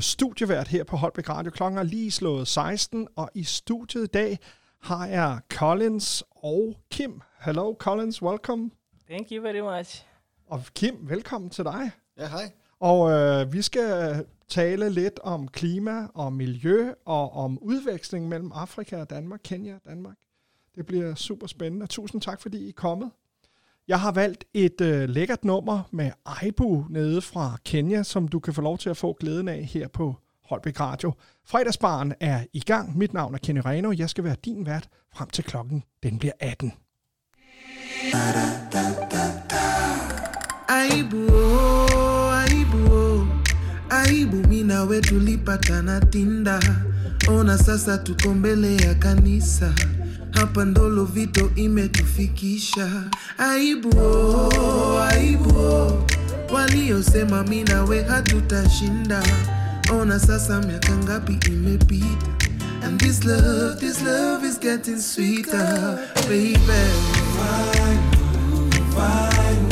studievært her på Holbæk Radio. Klokken er lige slået 16, og i studiet i dag har jeg Collins og Kim. Hello Collins, welcome. Thank you very much. Og Kim, velkommen til dig. Ja, hej. Og øh, vi skal tale lidt om klima og miljø og om udveksling mellem Afrika og Danmark, Kenya og Danmark. Det bliver super spændende. Tusind tak, fordi I er kommet. Jeg har valgt et øh, lækkert nummer med Aibu nede fra Kenya, som du kan få lov til at få glæden af her på Holbæk Radio. Fredagsbaren er i gang. Mit navn er Kenny Reno. Jeg skal være din vært frem til klokken. Den bliver 18. aibu oh, aibu oh. aibu mi nawe tulipatana tinda ona sasa tuko mbele ya kanisa hapa ndolo vito imetufikisha aibu oh, aibu oh. waliosema mi nawe hatutashinda ona sasa miaka ngapi imepita and this love this love is getting sweeter baby Fine, fine,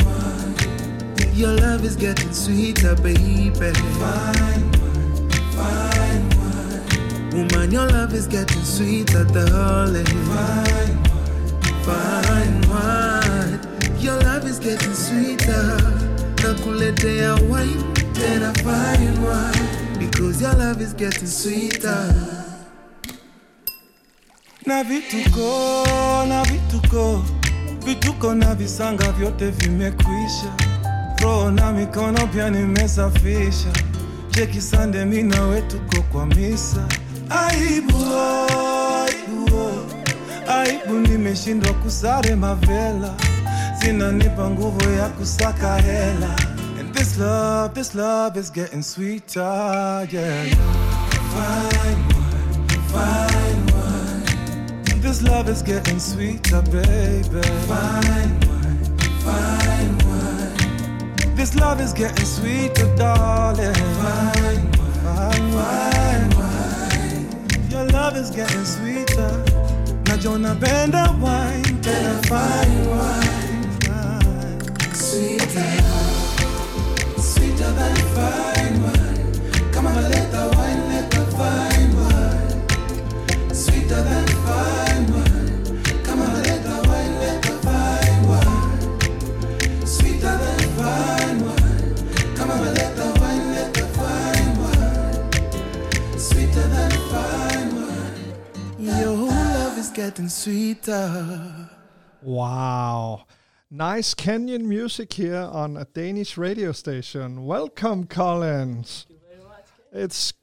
Your love is getting sweeter, baby. Fine, fine. Woman, your love is getting sweeter, darling. Fine, fine wine. Your love is getting sweeter. Nakuletea wine, tena fine wine. Because your love is getting sweeter. na vituko na vituko vituko na visanga vyote vimekwisha roho na mikono pia nimesafisha cheki sande minawe tuko kwa misa aibu nimeshindwa kusare mavela zinanipa nguvu ya kusaka hela and this love this love is getting sweeter yeah fine wine, fine wine. This love is getting sweeter, baby. Fine wine, fine wine. This love is getting sweeter, darling. Fine wine, fine wine. Love is getting sweeter. Najona benda wine, tena fine wine. Sweeter, sweeter than fine wine. Come on, let the wine, let the fine wine. Sweeter than getting sweeter. Wow. Nice Kenyan music here on a Danish radio station. Welcome, Collins. It's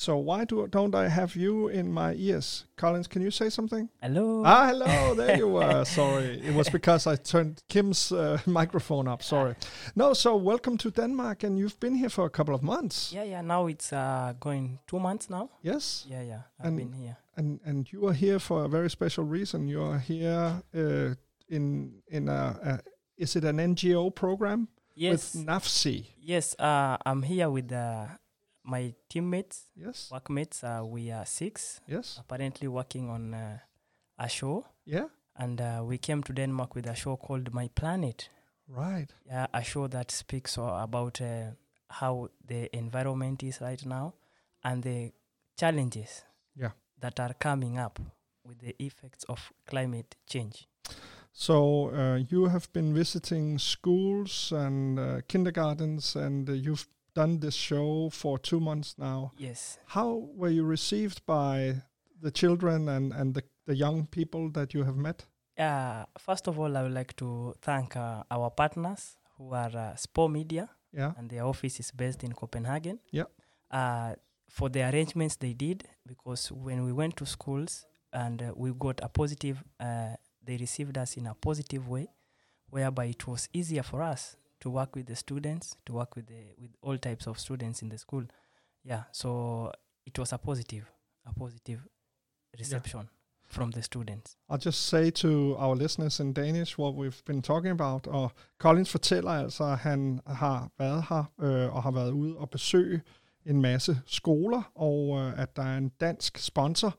so why do don't I have you in my ears, Collins? Can you say something? Hello. Ah, hello. There you were. Sorry, it was because I turned Kim's uh, microphone up. Sorry. No. So welcome to Denmark, and you've been here for a couple of months. Yeah, yeah. Now it's uh, going two months now. Yes. Yeah, yeah. I've And- been here. and and you are here for a very special reason. You are here uh, in in a, a is it an NGO program Yes. with NAFSI? yes. Uh, I'm here with uh, my teammates, Yes, workmates. Uh, we are six, yes, apparently working on uh, a show, yeah, and uh, we came to Denmark with a show called My Planet. right, Yeah, a show that speaks about uh, how the environment is right now and the challenges Yeah. that are coming up with the effects of climate change. So uh, you have been visiting schools and uh, kindergartens, and uh, you've done this show for two months now. Yes. How were you received by the children and and the the young people that you have met? Uh, first of all, I would like to thank uh, our partners who are uh, Spore Media, Yeah, and their office is based in Copenhagen. Yeah. Uh, for the arrangements they did, because when we went to schools and uh, we got a positive, uh, they received us in a positive way, whereby it was easier for us to work with the students, to work with the with all types of students in the school. Yeah, so it was a positive, a positive reception from the students. I'll just say to our listeners in Danish what we've been talking about. Og Collins fortæller altså, at han har været her øh, og har været ude og besøge en masse skoler, og øh, at der er en dansk sponsor,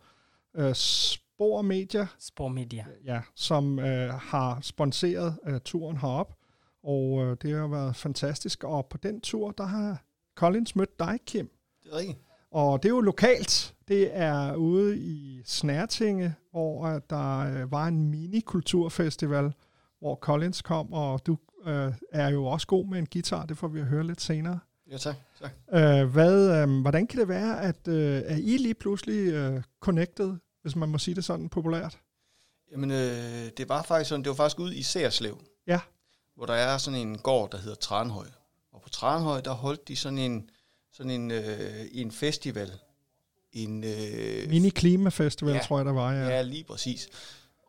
øh, Spor Media, Spore Media. ja, som øh, har sponsoreret øh, turen herop. Og øh, det har været fantastisk. Og på den tur, der har Collins mødt dig, Kim. Det er rigtigt. Og det er jo lokalt. Det er ude i Snærtinge, hvor øh, der øh, var en mini-kulturfestival, hvor Collins kom, og du øh, er jo også god med en guitar. Det får vi at høre lidt senere. Ja, tak. tak. Øh, hvad, øh, hvordan kan det være, at øh, er I lige pludselig øh, connected, hvis man må sige det sådan populært? Jamen, øh, det var faktisk sådan, det var faktisk ude i Særslev, Ja, hvor der er sådan en gård, der hedder Tranhøj. Og på Tranhøj, der holdt de sådan en, sådan en, øh, en festival. En, øh, mini-klimafestival, Ja. tror jeg, der var. ja. Ja. lige præcis.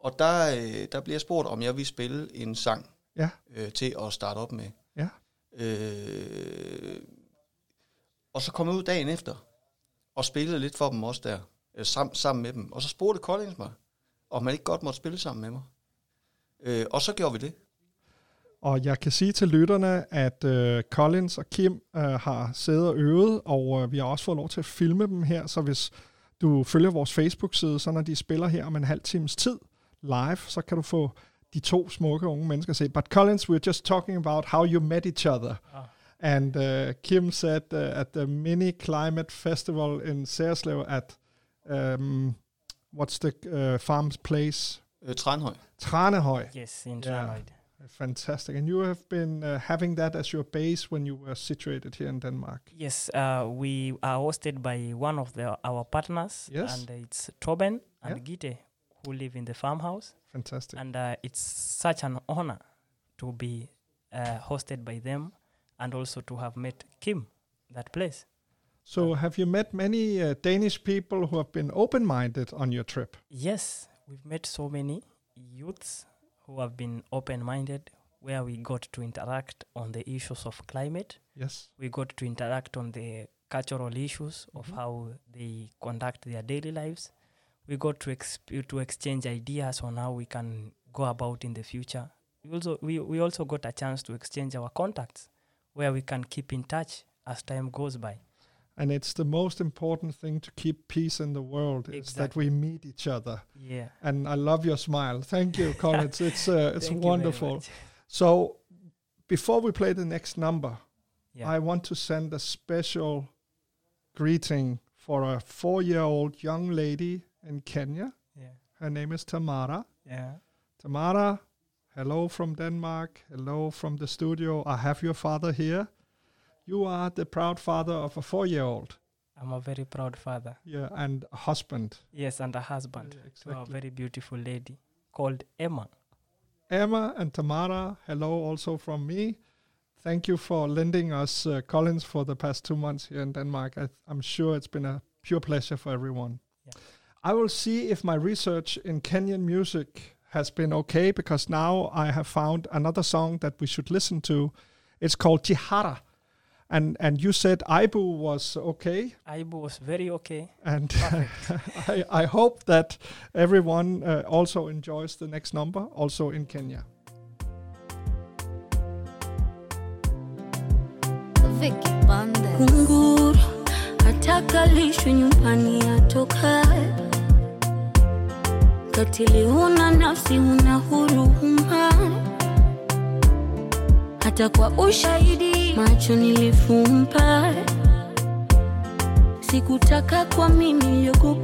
Og der, øh, der bliver jeg spurgt, om jeg vil spille en sang Ja. øh, til at starte op med. Ja. Øh, og så kom jeg ud dagen efter, og spillede lidt for dem også der, øh, sam, sammen med dem. Og så spurgte Collins mig, om man ikke godt måtte spille sammen med mig. Øh, og så gjorde vi det. Og jeg kan sige til lytterne, at øh, Collins og Kim øh, har siddet og øvet, og øh, vi har også fået lov til at filme dem her, så hvis du følger vores Facebook-side, så når de spiller her om en halv times tid live, så kan du få de to smukke unge mennesker at se. But Collins, we're just talking about how you met each other. Ah. And uh, Kim said uh, at the mini climate festival in Særslev at um, what's the uh, farm's place? Øh, Tranhøj. Tranehøj. Yes, in Yeah. Fantastic. And you have been uh, having that as your base when you were situated here in Denmark. Yes, uh, we are hosted by one of the, our partners, Yes. and it's Toben and Yeah. Gitte, who live in the farmhouse. Fantastic. And uh, it's such an honor to be uh, hosted by them and also to have met Kim, that place. So, have you met many uh, Danish people who have been open minded on your trip? Yes, we've met so many youths who have been open minded, where we got to interact on the issues of climate. Yes. We got to interact on the cultural issues of Mhm. how they conduct their daily lives. We got to exp- to exchange ideas on how we can go about in the future. We also we, we also got a chance to exchange our contacts, where we can keep in touch as time goes by. And it's the most important thing to keep peace in the world is that we meet each other. Yeah, And I love your smile. Thank you, Collins. it's uh, it's Thank wonderful. So, before we play the next number, Yeah. I want to send a special greeting for a four-year-old young lady in Kenya. yeah, Her name is Tamara. yeah. Tamara, hello from Denmark. Hello from the studio. I have your father here. You are the proud father of a four-year-old. I'm a very proud father. Yeah, and a husband. Yes, and a husband Yeah, to a very beautiful lady called Emma. Emma and Tamara, hello also from me. Thank you for lending us uh, Collins for the past two months here in Denmark. I, I'm sure it's been a pure pleasure for everyone. Yeah. I will see if my research in Kenyan music has been okay because now I have found another song that we should listen to. It's called Jihara. And, and you said Ibu was okay. Ibu was very okay. And I, I hope that everyone uh, also enjoys the next number, also in Kenya. Vicky Bande. Kunguru nyumbani atoka, katili huna nafsi, huna huruma, hata kwa ushahidi macho nilifumba, sikutaka kwa mimi niliogopa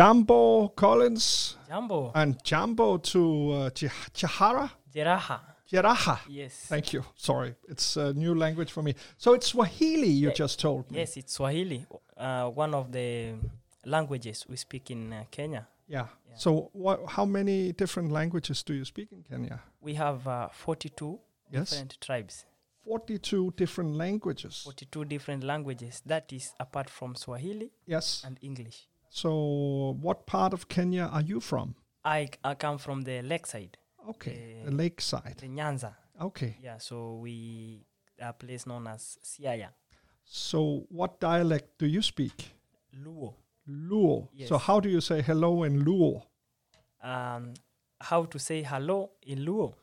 Jambo Collins Jambo. and Jambo to uh, Jahara? Jeraha. Jeraha. Yes. Thank you. Sorry, it's a new language for me. So it's Swahili, you Yeah. just told me. Yes, it's Swahili, uh, one of the languages we speak in uh, Kenya. Yeah. Yeah. So wha- how many different languages do you speak in Kenya? We have uh, 42 Yes. different tribes, 42 different languages. 42 different languages. That is apart from Swahili Yes. and English. So what part of Kenya are you from? I, I come from the lakeside, Okay, Uh, the lakeside. the Nyanza. Okay. Yeah, so we a place known as Siaya, So what dialect do you speak? Luo. Luo. So how do you say hello in Luo? Um, how to say hello in Luo?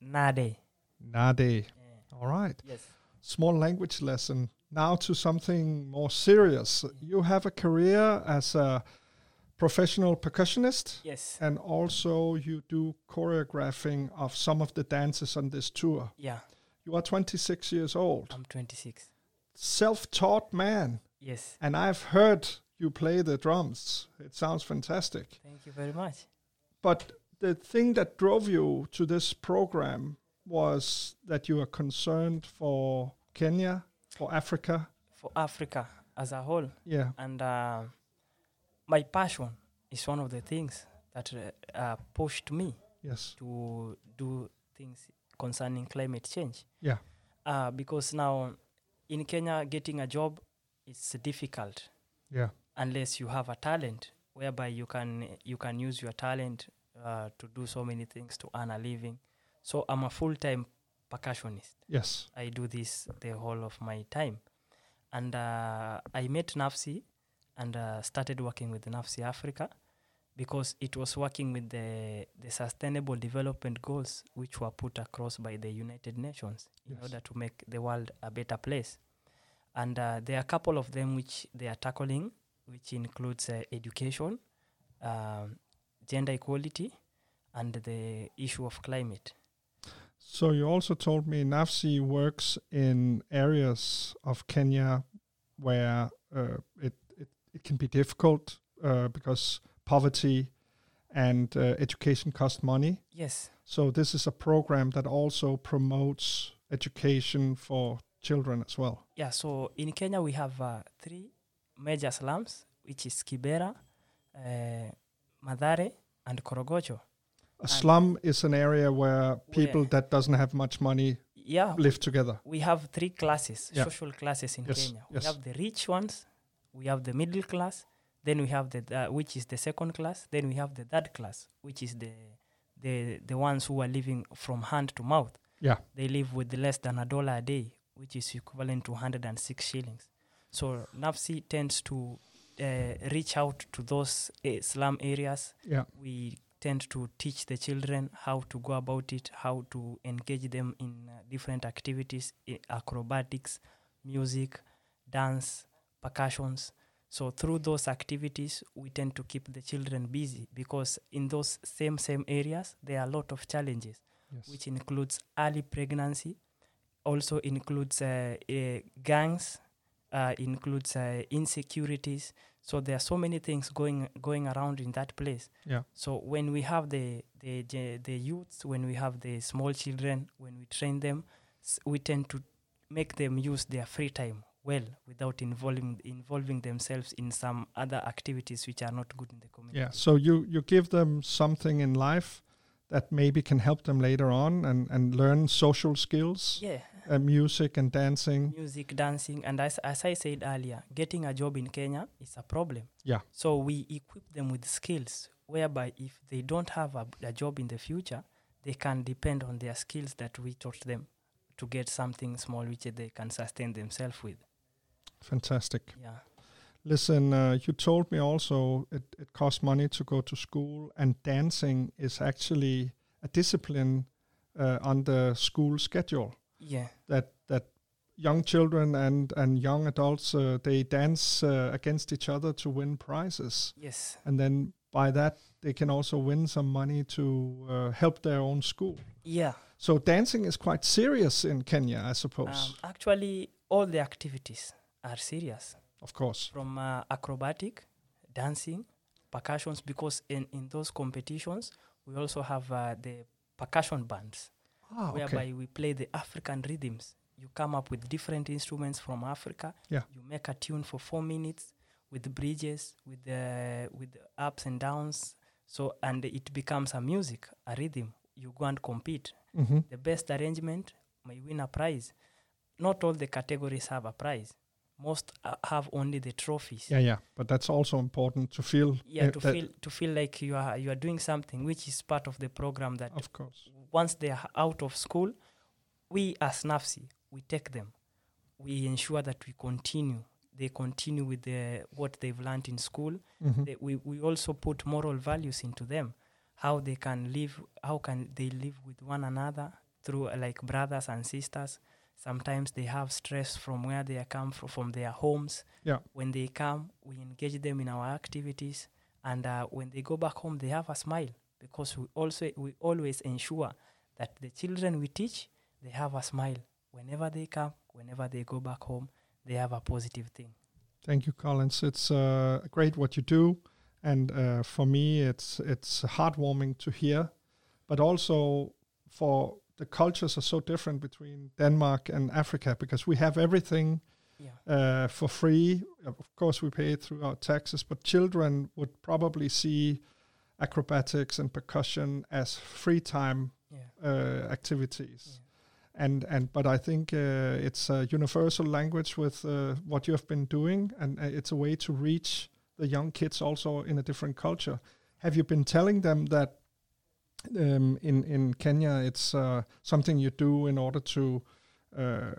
Nade. Nade. Yeah. All right. Yes. Small language lesson. Now to something more serious. Mm-hmm. You have a career as a professional percussionist Yes. and also you do choreographing of some of the dances on this tour. Yeah. You are 26 years old, I'm 26. self-taught man, Yes. and I've heard you play the drums. It sounds fantastic. Thank you very much. But the thing that drove you to this program was that you are concerned for Kenya, for Africa. For Africa as a whole, Yeah. and uh, my passion is one of the things that uh, uh, pushed me Yes. to do things concerning climate change. Yeah. Uh, because now in Kenya, getting a job is difficult Yeah. unless you have a talent whereby you can you can use your talent uh, to do so many things to earn a living. So I'm a full time percussionist. Yes. I do this the whole of my time. And uh, I met Nafsi and uh, started working with Nafsi Africa because it was working with the, the Sustainable Development Goals, which were put across by the United Nations in Yes. order to make the world a better place. And uh, there are a couple of them which they are tackling, which includes uh, education, um, gender equality, and the issue of climate. So you also told me NAFSI works in areas of Kenya where uh, it, it it can be difficult uh, because poverty and uh, education cost money. Yes, So this is a program that also promotes education for children as well. Yeah, so in Kenya we have uh, three major slums, which is Kibera, uh, Mathare, and Korogocho. A slum is an area where people Where- that doesn't have much money Yeah, live together. we have three classes, Yeah. social classes in Yes, Kenya. yes. We have the rich ones, we have the middle class, then we have the uh, which is the second class, then we have the third class, which is the the the ones who are living from hand to mouth. Yeah. They live with less than a dollar a day, which is equivalent to 106 shillings. So NAFSI tends to uh, reach out to those uh, slum areas Yeah. we tend to teach the children how to go about it, how to engage them in uh, different activities, acrobatics, music, dance, percussions. So through those activities, we tend to keep the children busy because in those same same areas there are a lot of challenges, Yes. which includes early pregnancy, also includes uh, uh, gangs, uh, includes uh, insecurities. So there are so many things going going around in that place. Yeah. So when we have the the the youths, when we have the small children, when we train them, we tend to make them use their free time well without involving involving themselves in some other activities which are not good in the community. Yeah. So you you give them something in life that maybe can help them later on and and learn social skills, Yeah. Uh, music and dancing. music, dancing, and as, as I said earlier, getting a job in Kenya is a problem. Yeah. So we equip them with skills whereby if they don't have a, a job in the future, they can depend on their skills that we taught them to get something small which they can sustain themselves with. Fantastic. Yeah. Listen, uh, you told me also it, it costs money to go to school, and dancing is actually a discipline uh, on the school schedule. Yeah. That that young children and and young adults uh, they dance uh, against each other to win prizes, Yes. and then by that they can also win some money to uh, help their own school. Yeah. So dancing is quite serious in Kenya, I Um, suppose. actually, all the activities are serious. of course. from uh, acrobatic, dancing, percussions, because in, in those competitions, we also have uh, the percussion bands, Ah, whereby we play the African rhythms. You come up with different instruments from Africa. Yeah. You make a tune for four minutes with bridges, with the with the ups and downs. So and it becomes a music, a rhythm. You go and compete. hmm The best arrangement may win a prize. Not all the categories have a prize. Most uh, have only the trophies. Yeah, yeah, but that's also important to feel. yeah uh, to feel to feel like you are you are doing something which is part of the program that Of course. Once they are out of school we as nafsi we take them. We ensure that we continue they continue with the what they've learned in school. Mhm. they, we, we also put moral values into them how they can live how can they live with one another through uh, like brothers and sisters. Sometimes they have stress from where they come from from their homes. Yeah. when they come we engage them in our activities and uh, when they go back home they have a smile because we also we always ensure that the children we teach they have a smile. Whenever they come whenever they go back home they have a positive thing. Thank you, Collins. It's uh, great what you do, and uh, for me, it's it's heartwarming to hear, but also for the cultures are so different between Denmark and Africa because we have everything yeah. uh, for free. Of course, we pay it through our taxes, but children would probably see acrobatics and percussion as free time yeah uh, activities. And and but I think uh, it's a universal language with uh, what you have been doing, and uh, it's a way to reach the young kids also in a different culture. Have you been telling them that um, in in Kenya it's uh, something you do in order to uh,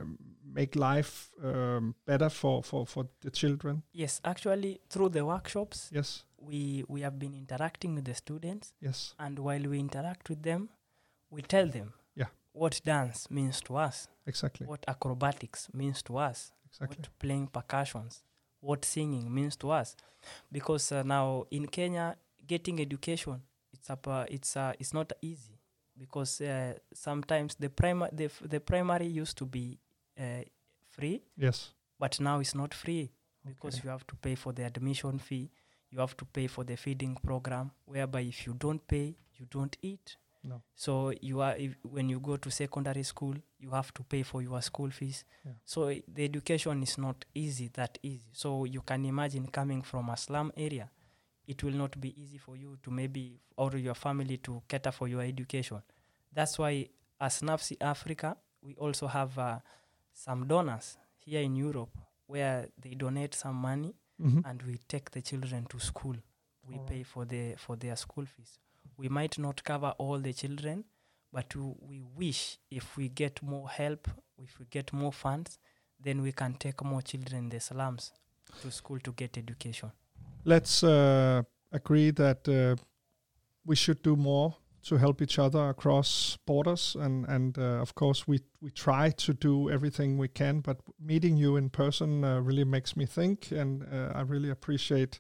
make life um, better for, for, for the children? yes actually through the workshops Yes, we we have been interacting with the students. Yes, and while we interact with them we tell them Yeah. what dance means to us. Exactly, what acrobatics means to us. Exactly. what playing percussions what singing means to us. Because uh, now in kenya getting education it's up uh, it's uh, it's not easy. Because uh, sometimes the primary the, f- the primary used to be uh, free Yes, but now it's not free. Because Okay. you have to pay for the admission fee you have to pay for the feeding program whereby if you don't pay you don't eat No. so you are if, when you go to secondary school you have to pay for your school fees Yeah. so the education is not easy that easy so you can imagine coming from a slum area it will not be easy for you to maybe or your family to cater for your education that's why as nafsi africa we also have uh, some donors here in europe where they donate some money Mhm. and we take the children to school we Alright. pay for the for their school fees we might not cover all the children but we wish if we get more help if we get more funds then we can take more children in the slums to school to get education let's uh, agree that uh, we should do more to help each other across borders and and uh, of course we we try to do everything we can but meeting you in person uh, really makes me think and uh, I really appreciate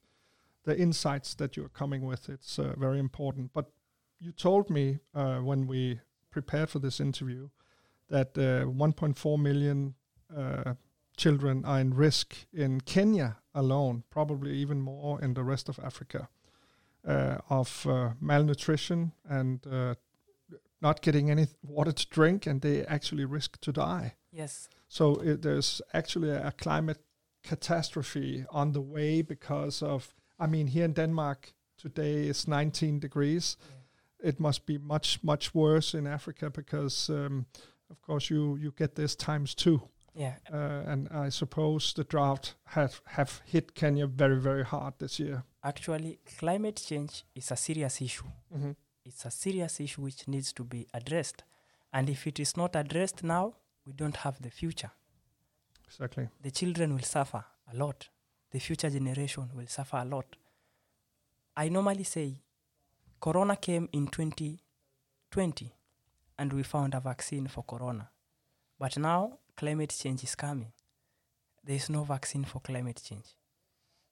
the insights that you're coming with. It's uh, very important. But you told me uh, when we prepared for this interview that uh, 1.4 million children are in risk in Kenya alone, probably even more in the rest of Africa, of uh, malnutrition and uh, not getting any water to drink, and they actually risk to die. Yes. So it, there's actually a climate catastrophe on the way because of, I mean, here in Denmark today it's 19 degrees. It must be much, much worse in Africa because, um, of course, you, you get this times two. Yeah. Uh, and I suppose the drought have, have hit Kenya very, very hard this year. Actually, climate change is a serious issue. Mm-hmm. It's a serious issue which needs to be addressed. And if it is not addressed now, we don't have the future. Exactly. The children will suffer a lot. The future generation will suffer a lot. I normally say Corona came in 2020 and we found a vaccine for Corona. But now climate change is coming. There is no vaccine for climate change.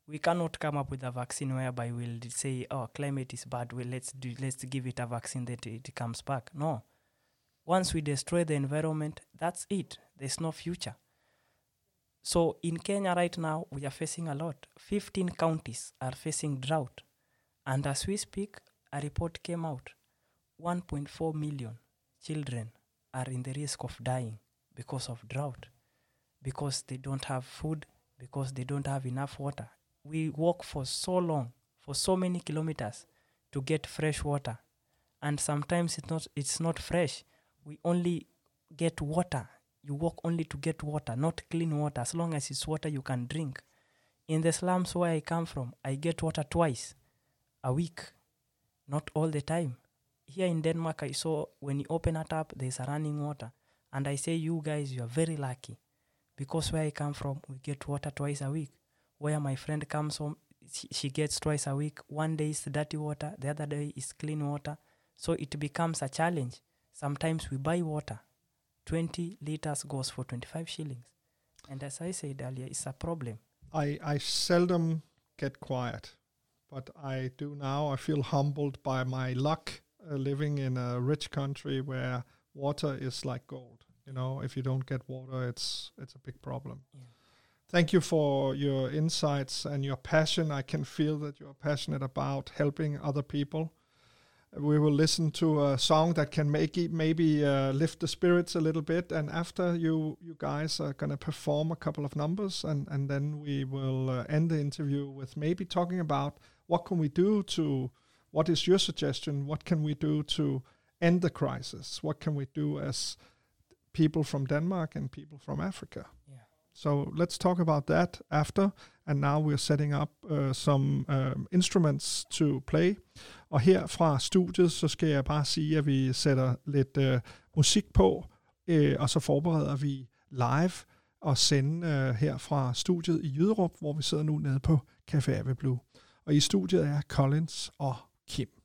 We cannot come up with a vaccine whereby we'll say, "Oh, climate is bad. Well, let's do, let's give it a vaccine that it comes back." No. Once we destroy the environment, that's it. There's no future. So in Kenya right now, we are facing a lot. 15 counties are facing drought. And as we speak, a report came out 1.4 million children are in the risk of dying because of drought, because they don't have food, because they don't have enough water. We walk for so long, for so many kilometers to get fresh water. And sometimes it's not, it's not fresh. We only get water. You walk only to get water, not clean water. As long as it's water you can drink. In the slums where I come from, I get water twice a week, not all the time. Here in Denmark, I saw when you open a tap, there's a running water. And I say, you guys, you are very lucky. Because where I come from, we get water twice a week. Where my friend comes from, she, she gets twice a week. One day is dirty water, the other day is clean water. So it becomes a challenge. Sometimes we buy water. 20 liters goes for 25 shillings. And as I said earlier, it's a problem. I, I seldom get quiet, but I do now. I feel humbled by my luck uh, living in a rich country where water is like gold. You know, if you don't get water, it's it's a big problem. Yeah. Thank you for your insights and your passion. I can feel that you're passionate about helping other people. We will listen to a song that can make it maybe uh, lift the spirits a little bit. And after you, you guys are going to perform a couple of numbers, and and then we will uh, end the interview with maybe talking about what can we do to, what is your suggestion? What can we do to end the crisis? What can we do as people from Denmark and people from Africa? Yeah. So let's talk about that after. And now we're setting up uh, some um, instruments to play. Og her fra studiet, så skal jeg bare sige, at vi sætter lidt øh, musik på, øh, og så forbereder vi live og sende øh, her fra studiet i Jyderup, hvor vi sidder nu nede på Café Ave Blue. Og i studiet er Collins og Kim.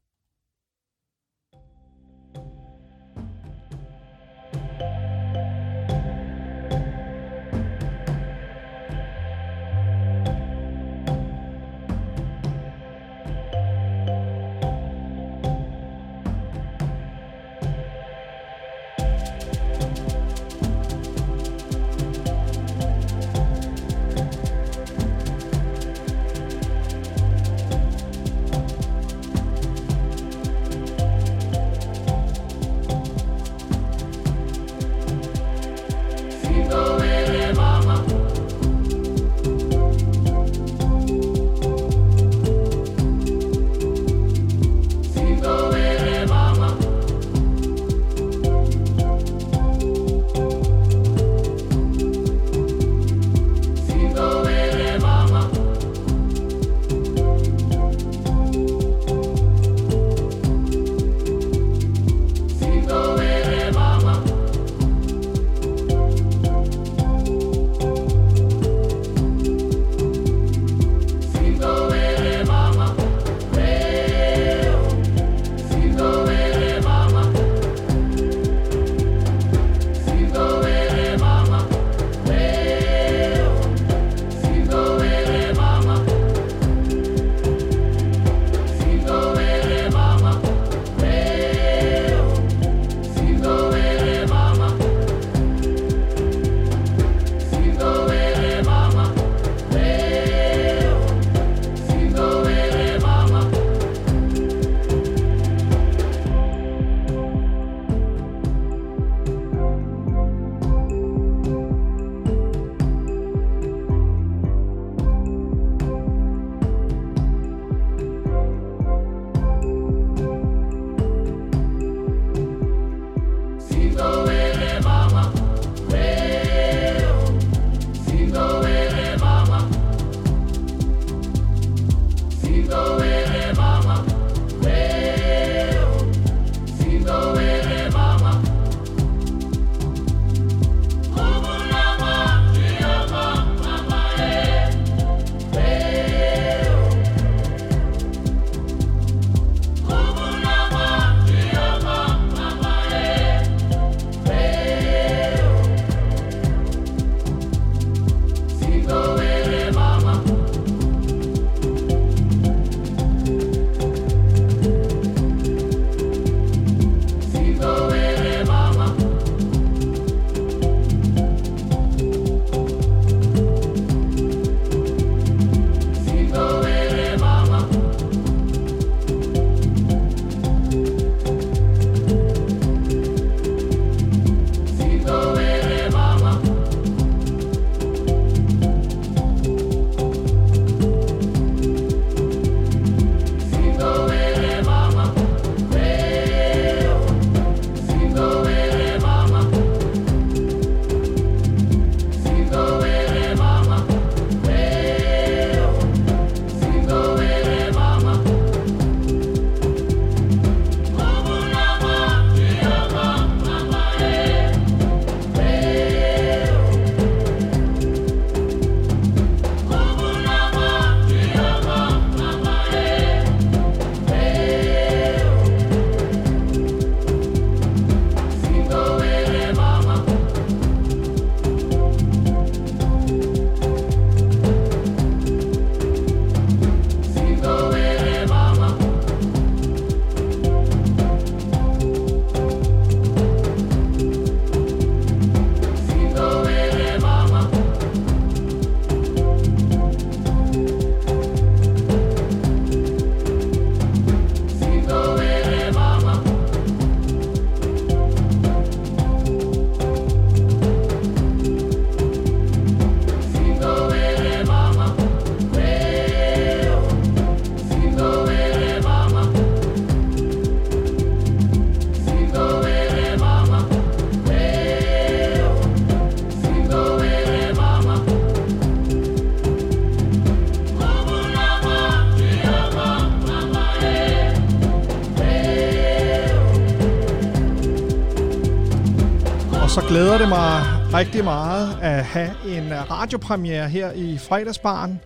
Glæder det mig rigtig meget at have en radiopremiere her i fredagsbaren.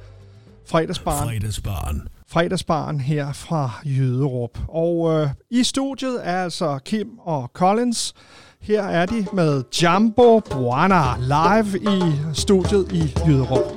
Fredagsbaren. Fredagsbarn. fredagsbaren her fra Jyderup. Og øh, i studiet er altså Kim og Collins. Her er de med Jambo Buana live i studiet i Jyderup.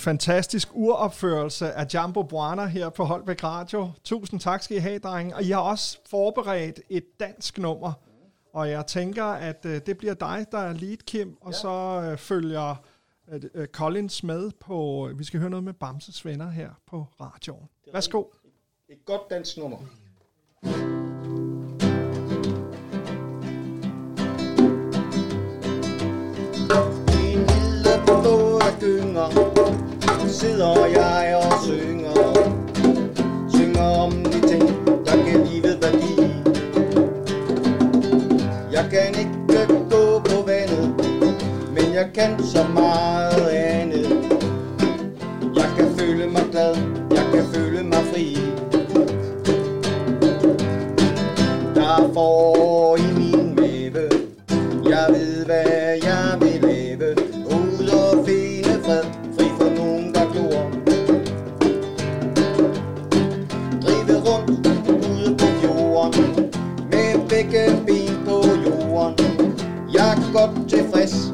Fantastisk uropførelse af Jambo Buana her på Holbæk Radio. Tusind tak skal I have, drenge. Og I har også forberedt et dansk nummer. Og jeg tænker, at øh, det bliver dig, der er lead, Kim. Og så øh, følger øh, øh, Collins med på... Vi skal høre noget med Bamses venner her på radioen. Værsgo. Et godt dansk nummer. En lille båd, der gynger, sidder jeg og synger. Synger om de ting, der giver livet værdi. Jeg kan ikke gå på vandet, men jeg kan så meget andet. Jeg kan føle mig glad, jeg kan føle mig fri. Der får es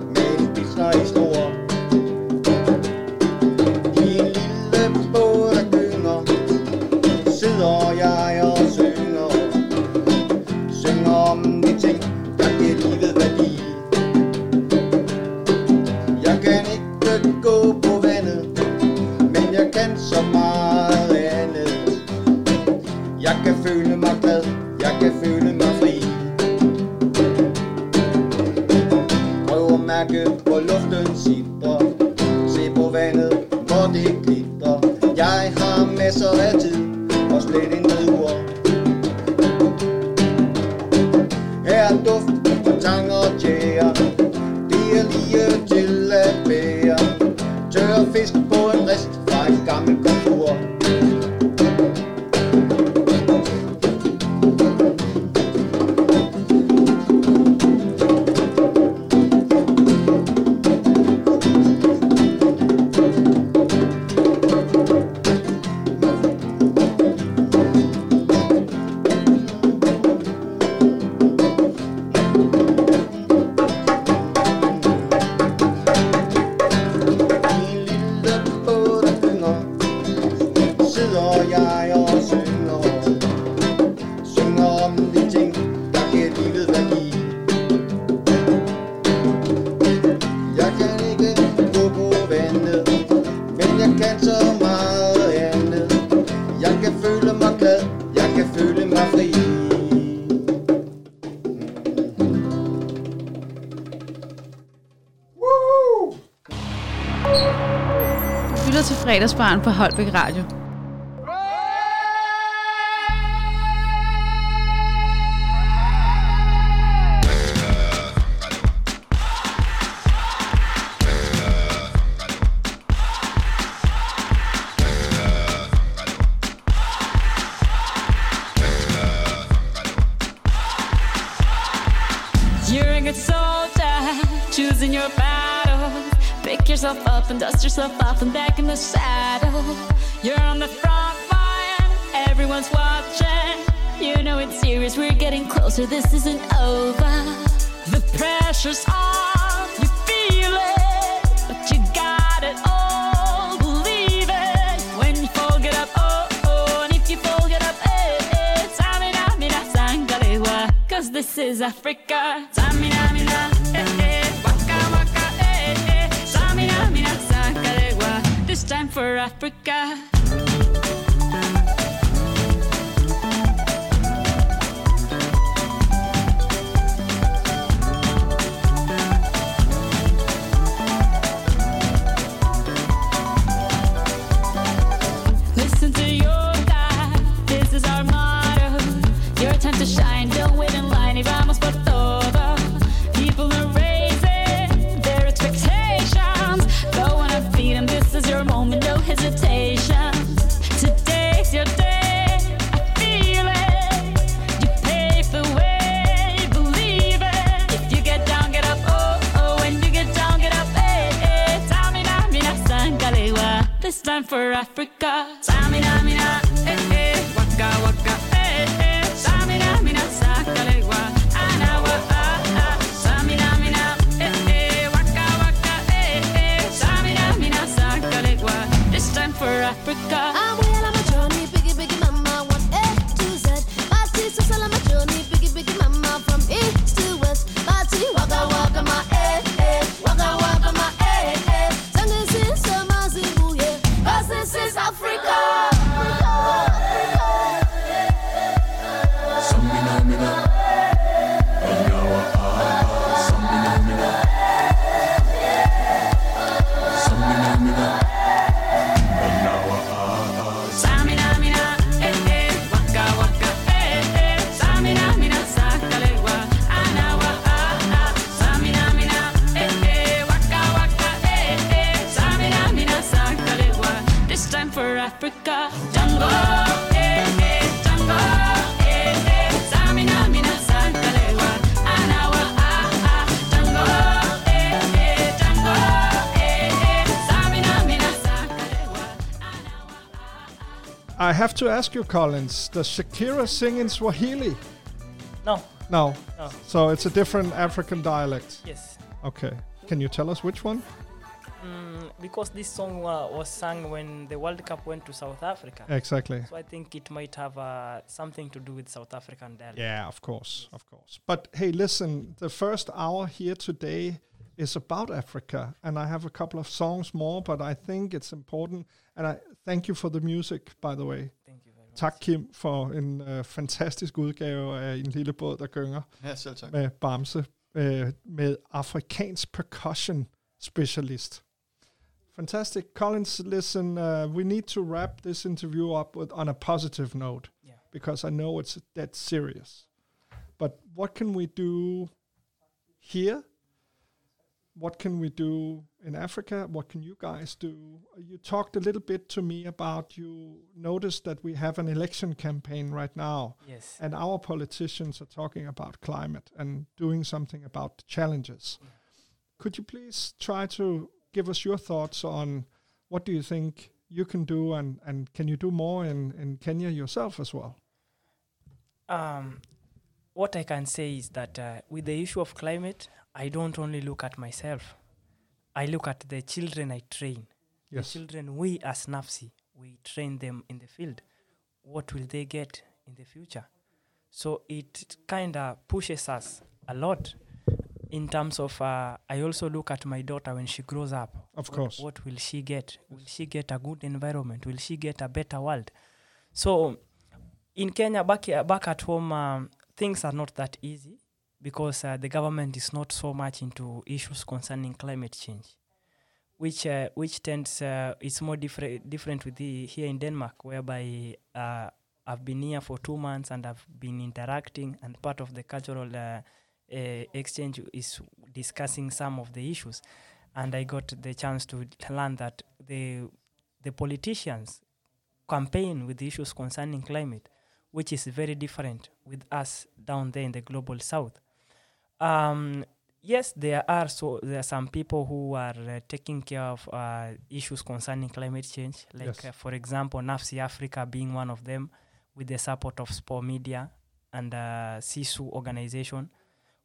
fredagsbaren på Holbæk Radio. To ask you, Collins, does Shakira sing in Swahili? No, No. no. So it's a different African dialect. Yes. Okay. Can you tell us which one? Mm, because this song uh, was sung when the World Cup went to South Africa. Exactly. So I think it might have uh, something to do with South African dialect. Yeah, of course, of course. But hey, listen, the first hour here today is about Africa, and I have a couple of songs more, but I think it's important. And I thank you for the music, by the way. Tak, Kim, for en uh, fantastisk udgave af En lille båd, der gynger Ja, selv tak. med Bamse, uh, med afrikansk percussion specialist. Fantastic. Collins, listen, uh, we need to wrap this interview up with on a positive note Yeah. because I know it's dead serious. But what can we do here? What can we do in Africa? What can you guys do? You talked a little bit to me about you noticed that we have an election campaign right now, Yes. and our politicians are talking about climate and doing something about the challenges. Could you please try to give us your thoughts on what do you think you can do, and, and can you do more in, in Kenya yourself as well? Um, what I can say is that uh, with the issue of climate, I don't only look at myself. I look at the children I train. Yes. The children we as NAFSI, we train them in the field. What will they get in the future? So it kind of pushes us a lot in terms of. Uh, I also look at my daughter when she grows up. Of course. What will she get? Will she get a good environment? Will she get a better world? So in Kenya, back, back at home, um, things are not that easy because uh, the government is not so much into issues concerning climate change, which uh, which tends uh, it's more different different with the here in Denmark, whereby uh, I've been here for two months and I've been interacting, and part of the cultural uh, uh, exchange is discussing some of the issues, and I got the chance to learn that the the politicians campaign with issues concerning climate, which is very different with us down there in the global south. Um, yes, there are so there are some people who are uh, taking care of uh, issues concerning climate change, like Yes. uh, for example, NAFSI Africa being one of them, with the support of Spor Media and uh, CISU organization.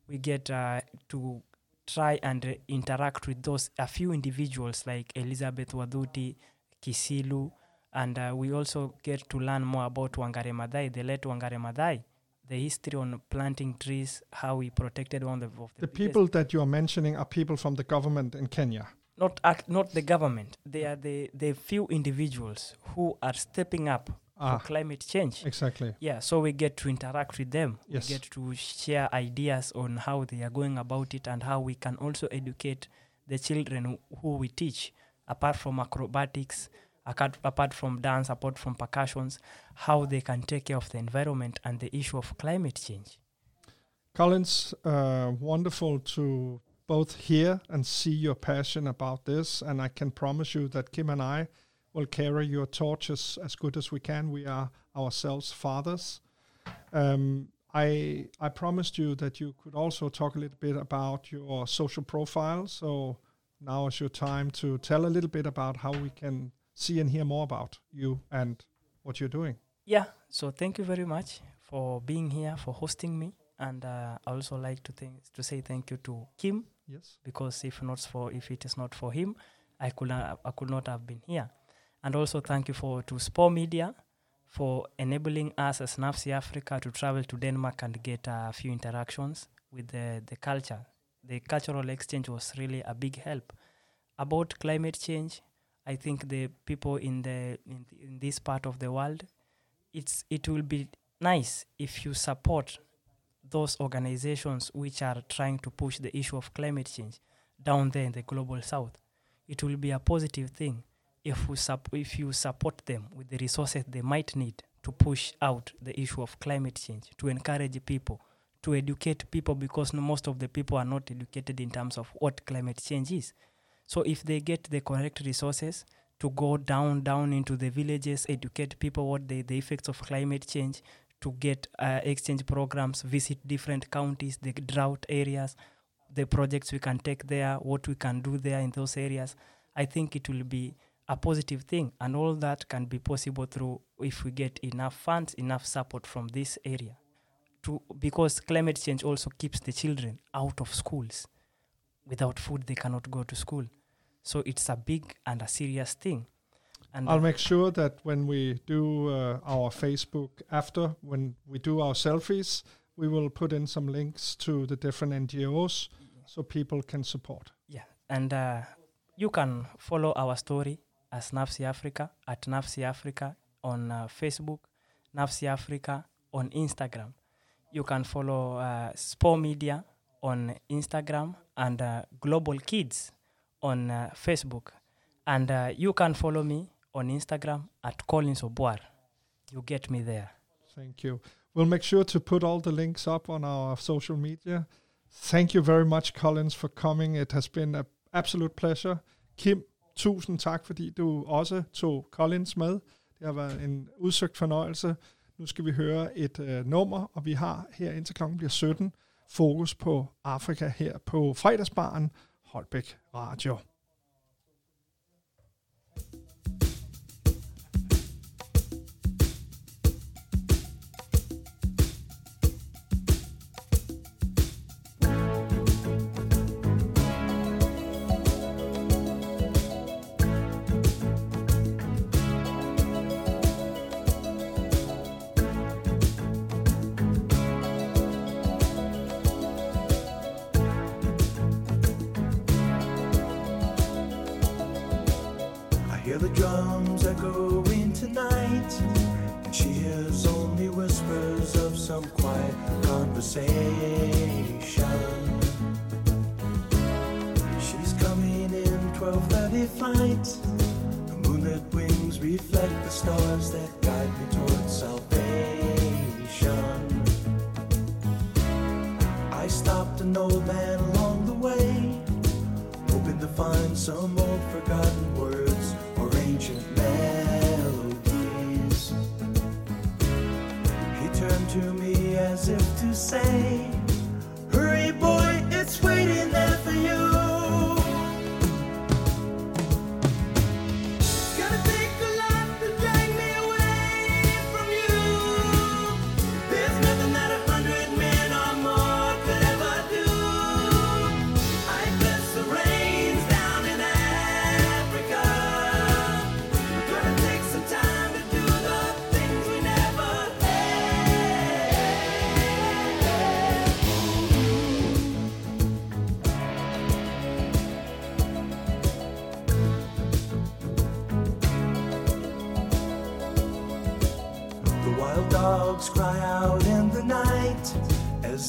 We get uh, to try and interact with those a few individuals like Elizabeth Wathuti, Kisilu, and uh, we also get to learn more about Wangari Maathai, the late Wangari Maathai, the history on planting trees, how we protected one of the, of the, The people that you are mentioning are people from the government in Kenya. not act, not the government. They are the the few individuals who are stepping up Ah. for climate change. Exactly. Yeah, so we get to interact with them. Yes. We get to share ideas on how they are going about it and how we can also educate the children who, who we teach, apart from acrobatics, apart, from dance, apart from percussions, how they can take care of the environment and the issue of climate change. Collins, uh, wonderful to both hear and see your passion about this. And I can promise you that Kim and I will carry your torches as good as we can. We are ourselves fathers. Um, I I promised you that you could also talk a little bit about your social profile. So now is your time to tell a little bit about how we can see and hear more about you and what you're doing. Yeah, so thank you very much for being here, for hosting me. And uh, I also like to think to say thank you to Kim Yes. because if not for if it is not for him, I could not, I could not have been here. And also thank you for to Spor Media for enabling us as NAFSI Africa to travel to Denmark and get a few interactions with the, the culture. The cultural exchange was really a big help. About climate change, I think the people in the in, in this part of the world, it's it will be nice if you support those organizations which are trying to push the issue of climate change down there in the global south. It will be a positive thing if we sup- if you support them with the resources they might need to push out the issue of climate change, to encourage people, to educate people because most of the people are not educated in terms of what climate change is. So if they get the correct resources to go down down into the villages, educate people what the, the effects of climate change, to get uh, exchange programs, visit different counties, the drought areas, the projects we can take there, what we can do there in those areas. I think it will be a positive thing, and all that can be possible through if we get enough funds, enough support from this area. To because climate change also keeps the children out of schools. Without food, they cannot go to school. So it's a big and a serious thing. And I'll make sure that when we do uh, our Facebook after, when we do our selfies, we will put in some links to the different NGOs so people can support. Yeah, and uh, you can follow our story as NAFSI Africa at NAFSI Africa on uh, Facebook, NAFSI Africa on Instagram. You can follow uh, Spor Media on Instagram and uh, Global Kids on uh, Facebook. And uh, you can follow me on Instagram at Collins Obuar. You get me there. Thank you. We'll make sure to put all the links up on our social media. Thank you very much, Collins, for coming. It has been an absolute pleasure. Kim, tusind tak, fordi du også tog Collins med. Det har været en udsøgt fornøjelse. Nu skal vi høre et øh, nummer, og vi har her indtil klokken bliver 17 fokus på Afrika her på fredagsbaren Holbæk Radio.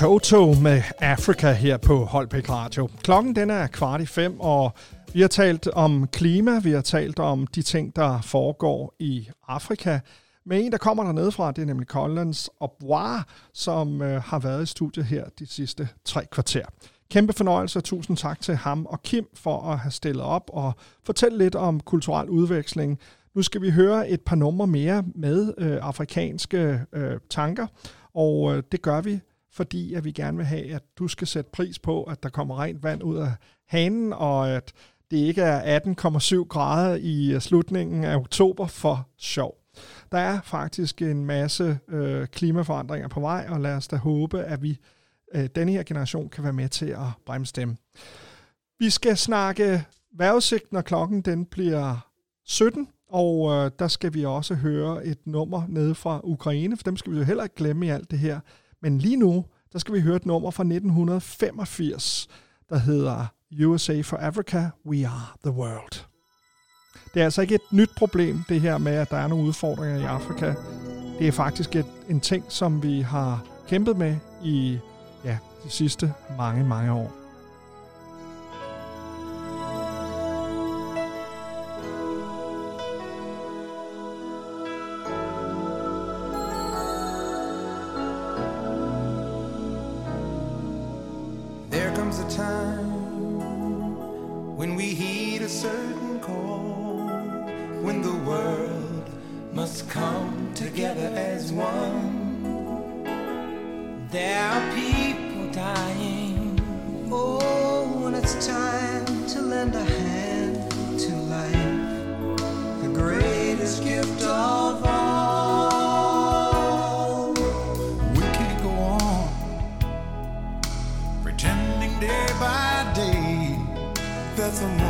Toto med Africa her på Holbæk Radio. Klokken den er kvart i fem, og vi har talt om klima, vi har talt om de ting, der foregår i Afrika. Med en, der kommer dernede fra, det er nemlig Collins Obwa, som øh, har været i studiet her de sidste tre kvarter. Kæmpe fornøjelse, og tusind tak til ham og Kim for at have stillet op og fortælle lidt om kulturel udveksling. Nu skal vi høre et par numre mere med øh, afrikanske øh, tanker, og øh, det gør vi fordi at vi gerne vil have, at du skal sætte pris på, at der kommer rent vand ud af hanen, og at det ikke er 18,7 grader i øh, slutningen af oktober for sjov. Der er faktisk en masse øh, klimaforandringer på vej, og lad os da håbe, at vi øh, denne her generation kan være med til at bremse dem. Vi skal snakke vejrudsigt, når klokken den bliver 17, og øh, der skal vi også høre et nummer nede fra Ukraine, for dem skal vi jo heller ikke glemme i alt det her. Men lige nu, der skal vi høre et nummer fra 1985, der hedder USA for Africa, We Are the World. Det er altså ikke et nyt problem, det her med, at der er nogle udfordringer i Afrika. Det er faktisk et, en ting, som vi har kæmpet med i ja, de sidste mange, mange år. Certain call, when the world must come together as one. There are people dying. Oh, when it's time to lend a hand to life, the greatest gift of all. We can't go on pretending day by day that someone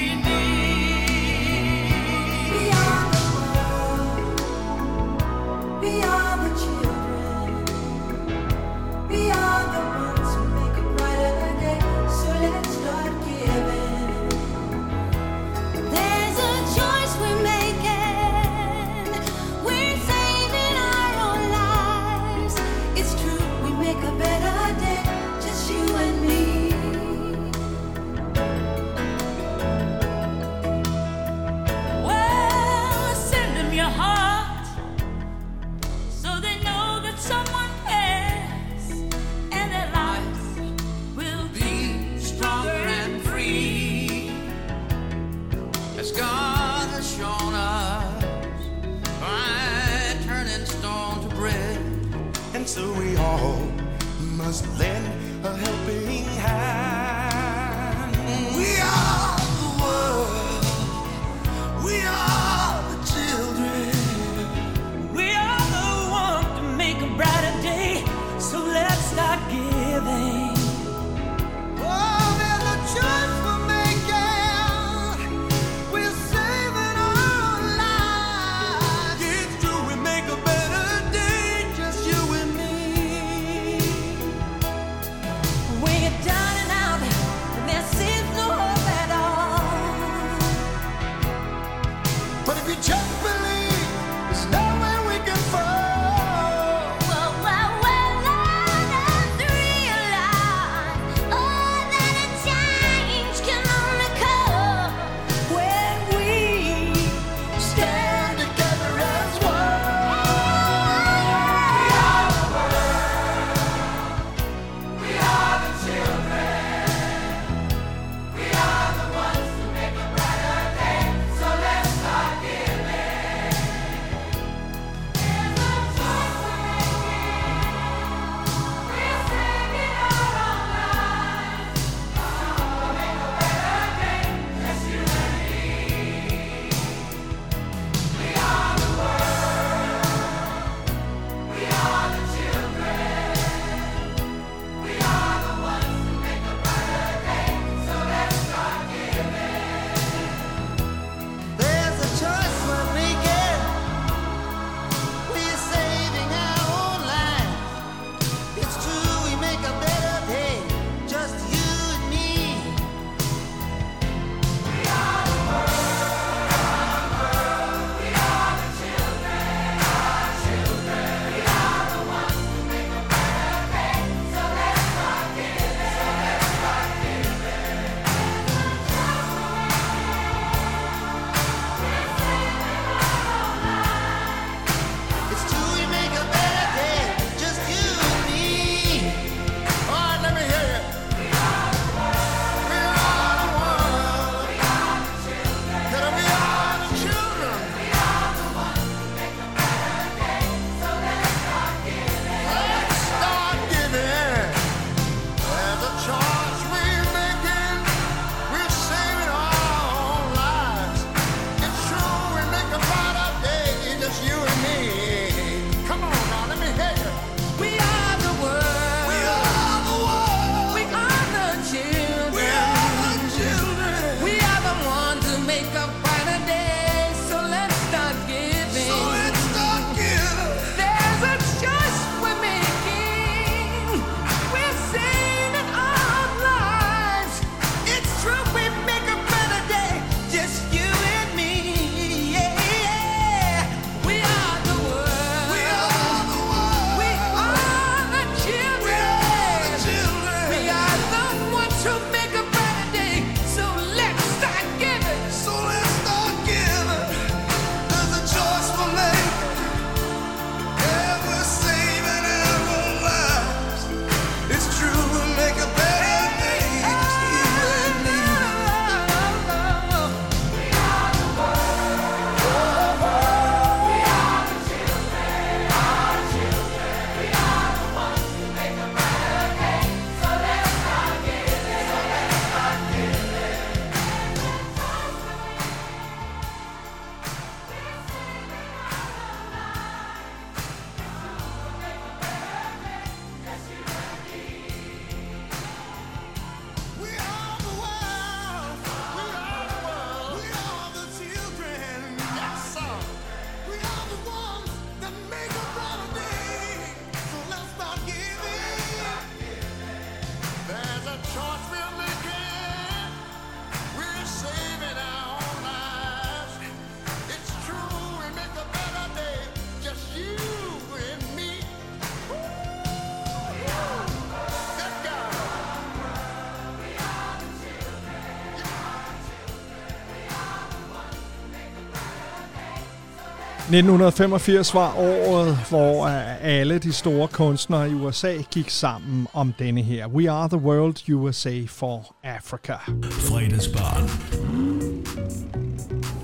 1985 var året, hvor øh, alle de store kunstnere i USA gik sammen om denne her. We are the world USA for Africa. Fredagsbarn.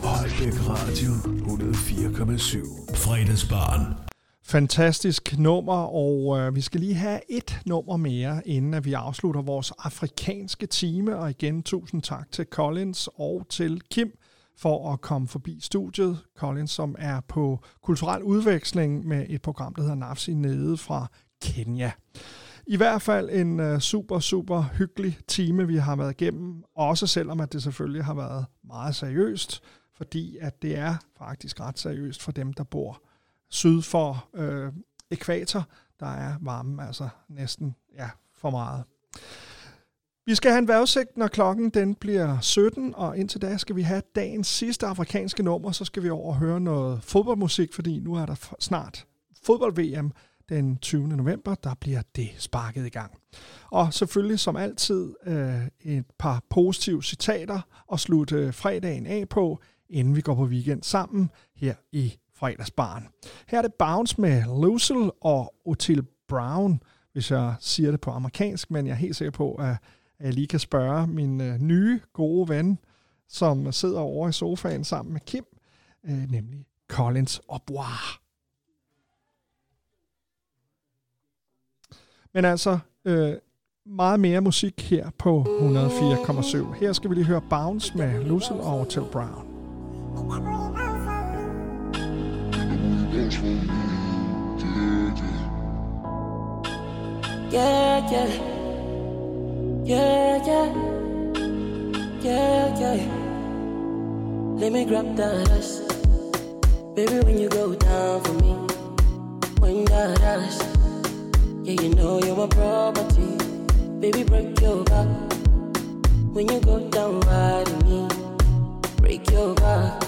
Holbæk Radio 104,7. Fredagsbarn. Fantastisk nummer, og øh, vi skal lige have et nummer mere, inden at vi afslutter vores afrikanske time. Og igen, tusind tak til Collins og til Kim for at komme forbi studiet. Collins, som er på kulturel udveksling med et program, der hedder Nafsi nede fra Kenya. I hvert fald en øh, super, super hyggelig time, vi har været igennem. Også selvom at det selvfølgelig har været meget seriøst, fordi at det er faktisk ret seriøst for dem, der bor syd for øh, ekvator. Der er varmen altså næsten ja, for meget. Vi skal have en vejrudsigt, når klokken den bliver 17, og indtil da skal vi have dagens sidste afrikanske nummer, så skal vi over og høre noget fodboldmusik, fordi nu er der snart fodbold-VM den 20. november, der bliver det sparket i gang. Og selvfølgelig som altid øh, et par positive citater at slutte fredagen af på, inden vi går på weekend sammen her i fredagsbaren. Her er det Bounce med Lucille og Otil Brown, hvis jeg siger det på amerikansk, men jeg er helt sikker på, at at jeg lige kan spørge min øh, nye gode ven, som sidder over i sofaen sammen med Kim, øh, nemlig Collins Obois. Men altså, øh, meget mere musik her på 104,7. Her skal vi lige høre Bounce med Lucille og Til Brown. Yeah, yeah. Yeah, yeah. Yeah, yeah. Let me grab that ass. Baby, when you go down for me, when that ass. Yeah, you know you're my property. Baby, break your back. When you go down riding me, break your back.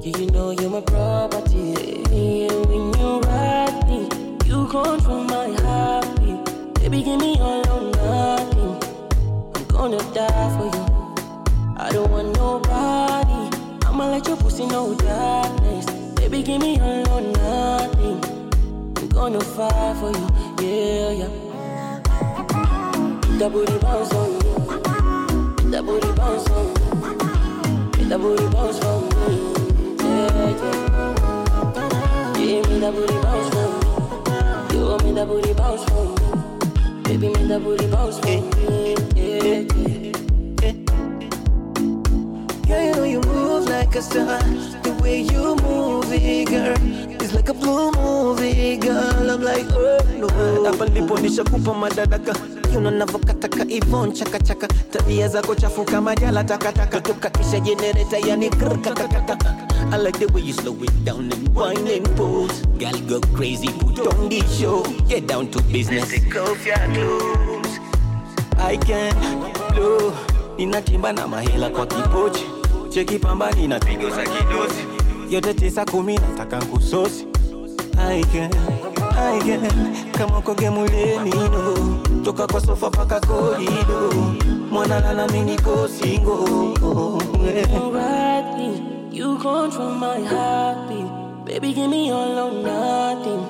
Yeah, you know you're my property. And when you ride me, you control my heartbeat. Baby, give me all. Gonna die for you. I don't want nobody. I'ma let your pussy know darkness. Baby, give me all or nothing. I'm gonna fight for you. Yeah, yeah. That booty bounce on me. That booty bounce on me. That booty bounce for me. Yeah, yeah. Give me that booty bounce for me. You want me that booty bounce for me. Baby, make that booty bounce for me. Yeah, yeah. Girl, you move like a star. The way you move it, girl, it's like a blue movie, girl. I'm like, oh no. hapa ndipo nishakupa madadaka kiuno navyokataka ivon chakachaka tabia zako chafu kama jala takataka toka kisha jenereta yani krkakakaka I like the way you slow it down and wine and pose Girl go crazy, put on the show. Get down to business. Take off your clothes. I can blow. Ninatimba na mahela kwa kipochi Cheki pamba ninapigo za kidosi Yote tisa kumi nataka nkusosi Kama uko gemulenino Toka kwa sofa paka korido Mwana lala mini you control my heartbeat. Baby, give me all or nothing.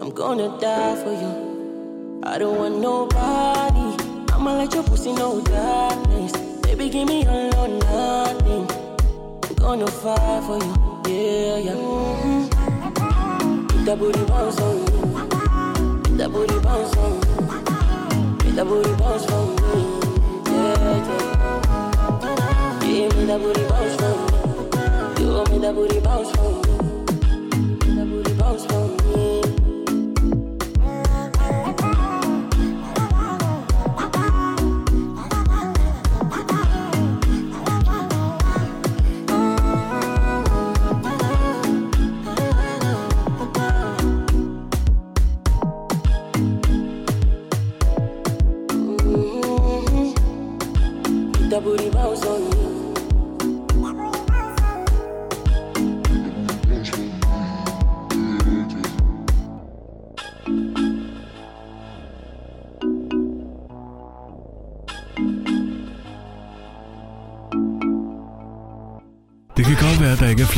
I'm gonna die for you. I don't want nobody. I'ma let your pussy know darkness. Baby, give me all or nothing. Gonna fight for you. Yeah, yeah. Mhm. That booty bounce on me. That booty bounce on me. That booty bounce for me. Yeah, yeah. Give me that booty bounce for me. You me that booty bounce for me.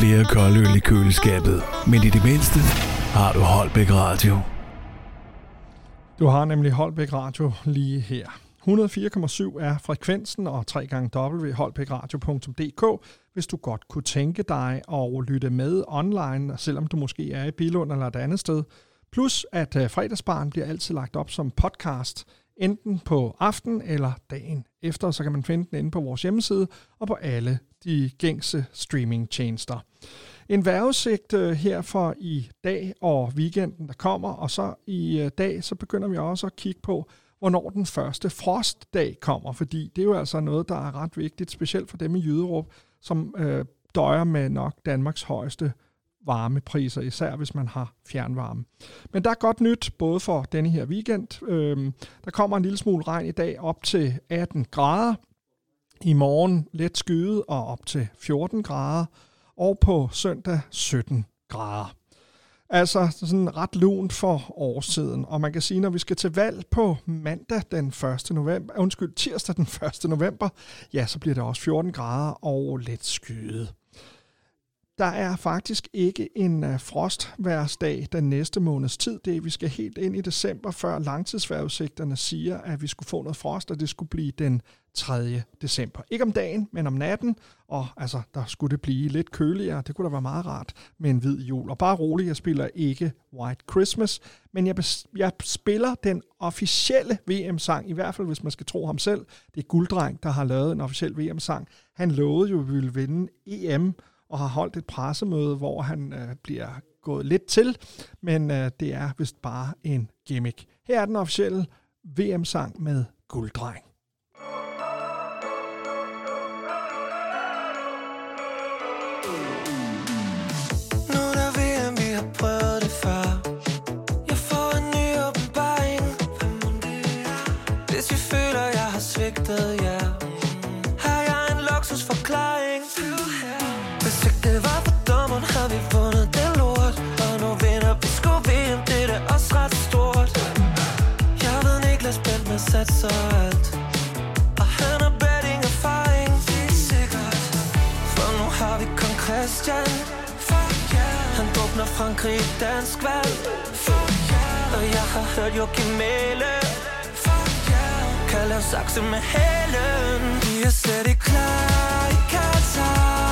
Flere koldøl i køleskabet, men i det mindste har du Holbæk Radio. Du har nemlig Holbæk Radio lige her. 104,7 er frekvensen og 3 gange www.holbækradio.dk, hvis du godt kunne tænke dig at lytte med online, selvom du måske er i Bilund eller et andet sted. Plus at øh, fredagsbarn bliver altid lagt op som podcast, enten på aften eller dagen efter, så kan man finde den inde på vores hjemmeside og på alle de gængse streamingtjenester. En vejrudsigt øh, her for i dag og weekenden, der kommer, og så i øh, dag, så begynder vi også at kigge på, hvornår den første frostdag kommer, fordi det er jo altså noget, der er ret vigtigt, specielt for dem i Jyderup, som øh, døjer med nok Danmarks højeste varmepriser, især hvis man har fjernvarme. Men der er godt nyt, både for denne her weekend. Øhm, der kommer en lille smule regn i dag op til 18 grader. I morgen let skyet og op til 14 grader. Og på søndag 17 grader. Altså sådan ret lunt for årstiden. Og man kan sige, når vi skal til valg på mandag den 1. november, undskyld, tirsdag den 1. november, ja, så bliver det også 14 grader og let skyet. Der er faktisk ikke en øh, frostværsdag den næste måneds tid. Det er, vi skal helt ind i december, før langtidsvejrudsigterne siger, at vi skulle få noget frost, og det skulle blive den 3. december. Ikke om dagen, men om natten, og altså, der skulle det blive lidt køligere. Det kunne da være meget rart med en hvid jul. Og bare rolig, jeg spiller ikke White Christmas, men jeg, jeg spiller den officielle VM-sang, i hvert fald hvis man skal tro ham selv. Det er Gulddreng, der har lavet en officiel VM-sang. Han lovede jo, at vi ville vinde EM, og har holdt et pressemøde, hvor han øh, bliver gået lidt til, men øh, det er vist bare en gimmick. Her er den officielle VM-sang med Gulddreng. Bent med alt Og han har betting erfaring Det sikkert For nu har vi Christian. Fuck yeah. Han Frankrig dansk valg. Fuck yeah. Og jeg har hørt Joachim Mæle Fuck yeah. Kan lave sakse med hælen Vi er slet ikke klar i Katar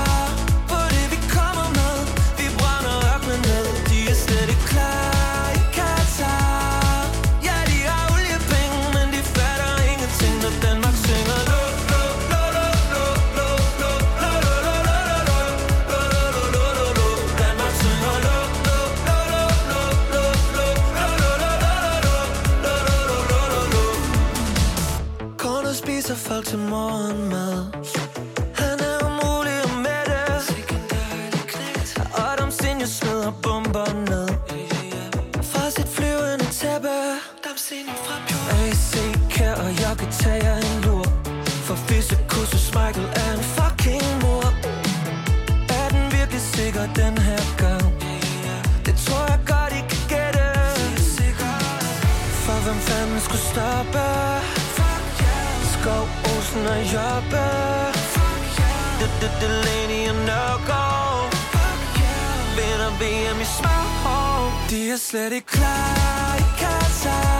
hvem skulle stoppe? Fuck yeah. Skov, Olsen og Jobbe Fuck yeah. Det, det, det, Lady og Nørgaard Fuck yeah. Vinder VM i smag De er slet ikke klar i Katar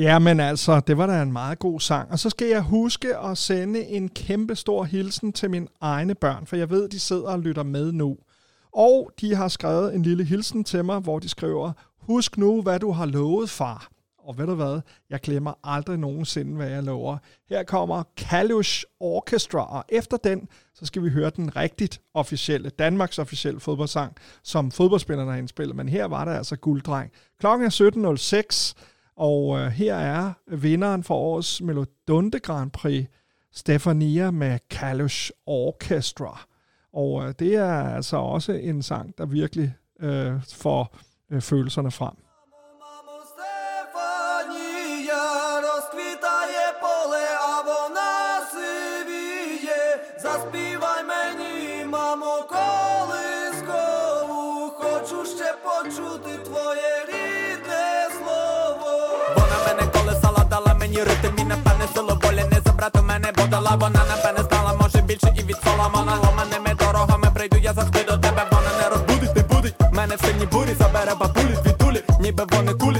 Ja, men altså, det var da en meget god sang. Og så skal jeg huske at sende en kæmpe stor hilsen til mine egne børn, for jeg ved, de sidder og lytter med nu. Og de har skrevet en lille hilsen til mig, hvor de skriver, husk nu, hvad du har lovet, far. Og ved du hvad, jeg glemmer aldrig nogensinde, hvad jeg lover. Her kommer Kalush Orchestra, og efter den, så skal vi høre den rigtigt officielle, Danmarks officielle fodboldsang, som fodboldspillerne har indspillet. Men her var det altså gulddreng. Klokken er 17.06, og øh, her er vinderen for årets Melodunde Grand Prix, Stefania med Kalush Orchestra. Og øh, det er altså også en sang, der virkelig øh, får øh, følelserne frem. Забрати мене, бо дала вона мене знала, може більше і від Соломона. Ломаними дорогами прийду я завжди до тебе, вона не розбудить, не будить. Мене в сині бурі забере бабулі звідулі, ніби вони кулі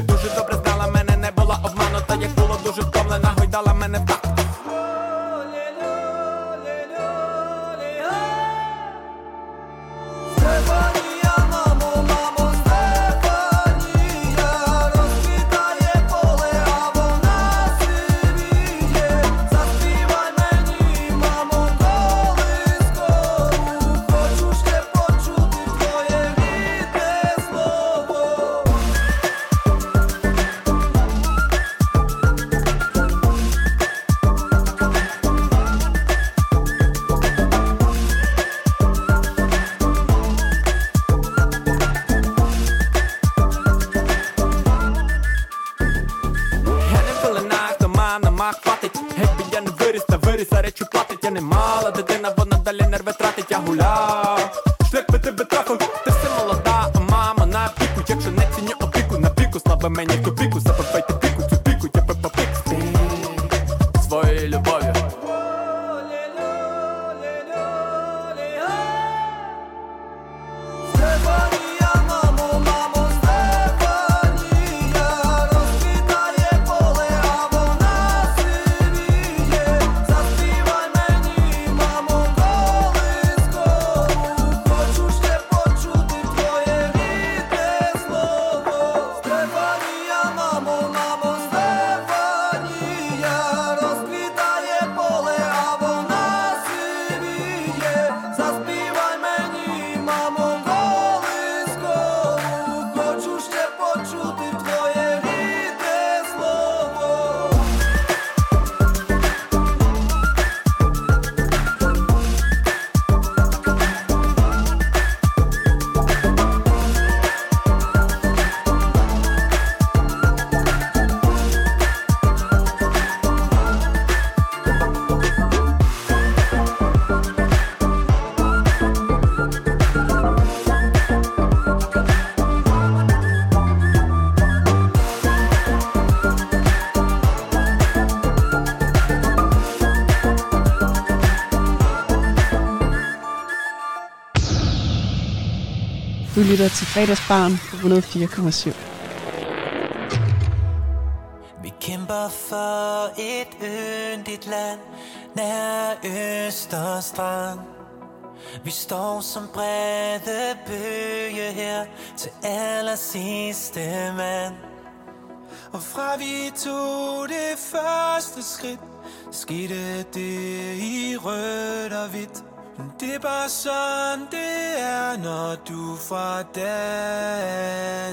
та речі платить Я не мала. Дитина, вона далі нерви тратить, я гуляв lytter til fredagsbarn på 104,7. Vi kæmper for et yndigt land Nær Østerstrand. Vi står som brede bøge her Til aller sidste mand Og fra vi tog det første skridt Skete det i rødt og hvidt Men det er bare sådan det er Når du er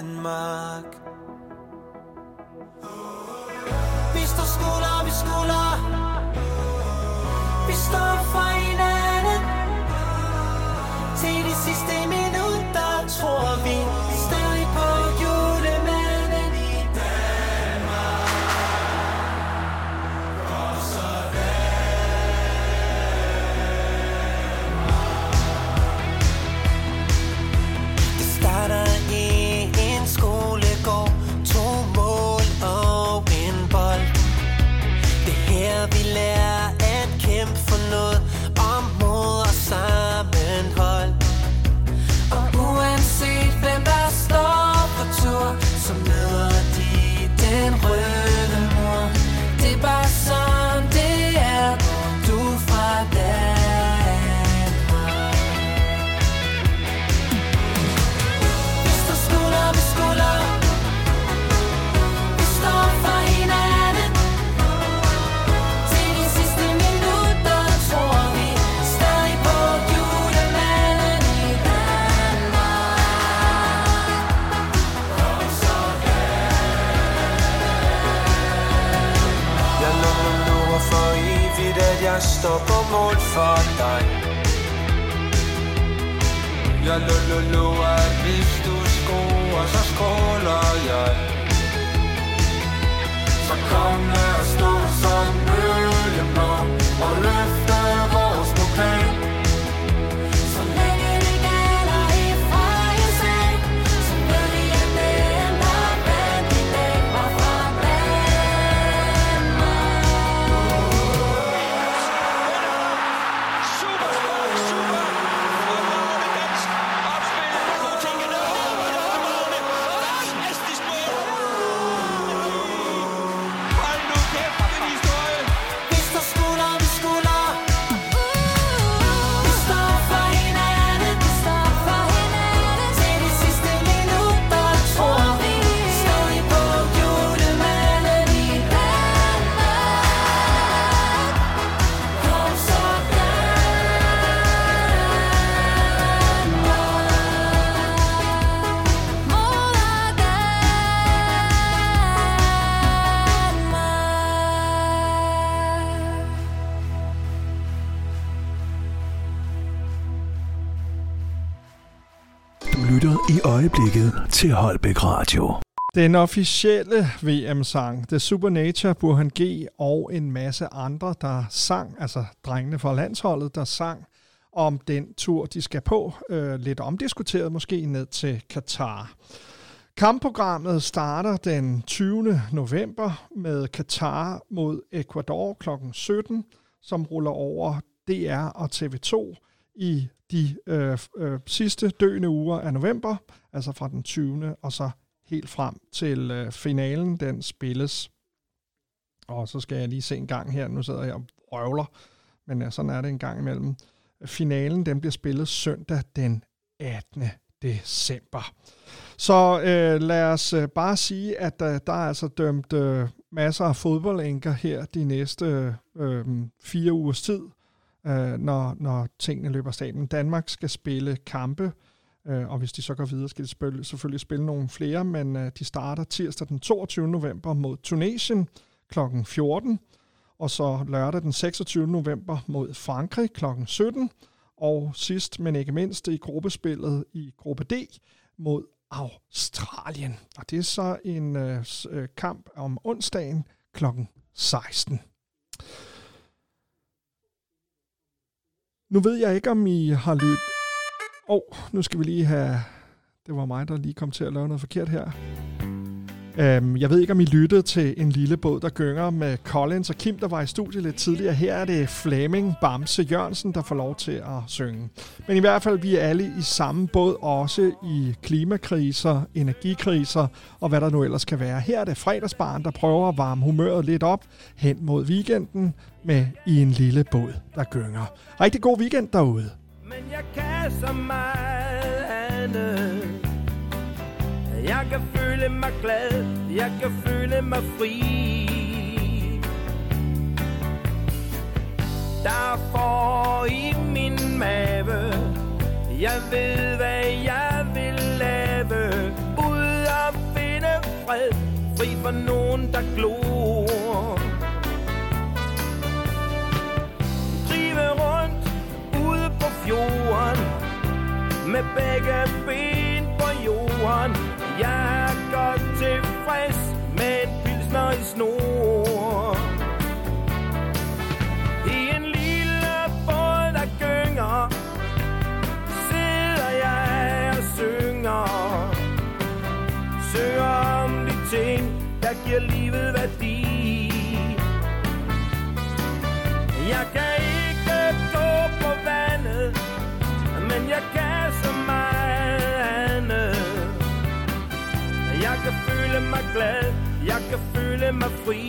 til Holbæk Radio. Den officielle VM-sang, The Supernature, Burhan G og en masse andre, der sang, altså drengene fra landsholdet, der sang om den tur, de skal på. Øh, lidt omdiskuteret måske ned til Katar. Kampprogrammet starter den 20. november med Katar mod Ecuador kl. 17, som ruller over DR og TV2 i de øh, øh, sidste døende uger af november, altså fra den 20. og så helt frem til øh, finalen, den spilles. Og så skal jeg lige se en gang her, nu sidder jeg og røvler, men ja, sådan er det en gang imellem. Finalen, den bliver spillet søndag den 18. december. Så øh, lad os øh, bare sige, at øh, der er altså dømt øh, masser af fodboldenker her de næste øh, mm, fire ugers tid, øh, når, når tingene løber staten. Danmark skal spille kampe, øh, Øh, og hvis de så går videre, skal de spille, selvfølgelig spille nogle flere, men øh, de starter tirsdag den 22. november mod Tunesien kl. 14, og så lørdag den 26. november mod Frankrig kl. 17, og sidst, men ikke mindst, i gruppespillet i gruppe D mod Australien. Og det er så en øh, øh kamp om onsdagen kl. 16. Nu ved jeg ikke, om I har lyttet... Åh, oh, nu skal vi lige have... Det var mig, der lige kom til at lave noget forkert her. Um, jeg ved ikke, om I lyttede til en lille båd, der gynger med Collins og Kim, der var i studiet lidt tidligere. Her er det Flaming Bamse Jørgensen, der får lov til at synge. Men i hvert fald, vi er alle i samme båd, også i klimakriser, energikriser og hvad der nu ellers kan være. Her er det fredagsbarn, der prøver at varme humøret lidt op hen mod weekenden med i en lille båd, der gynger. Rigtig god weekend derude. Men jeg kan så meget andet. Jeg kan føle mig glad. Jeg kan føle mig fri. Der får i min mave. Jeg ved hvad jeg vil lave. Ud og finde fred. Fri for nogen der glor. Drive rundt fjorden Med begge ben på jorden. Jeg er godt tilfreds med en pilsner i snor. I en lille båd, der gynger Sidder jeg og synger. Synger om de ting, der giver livet værdi. Jeg kan ikke gå på vandet, men jeg kan så meget andet. Jeg kan føle mig glad, jeg kan føle mig fri.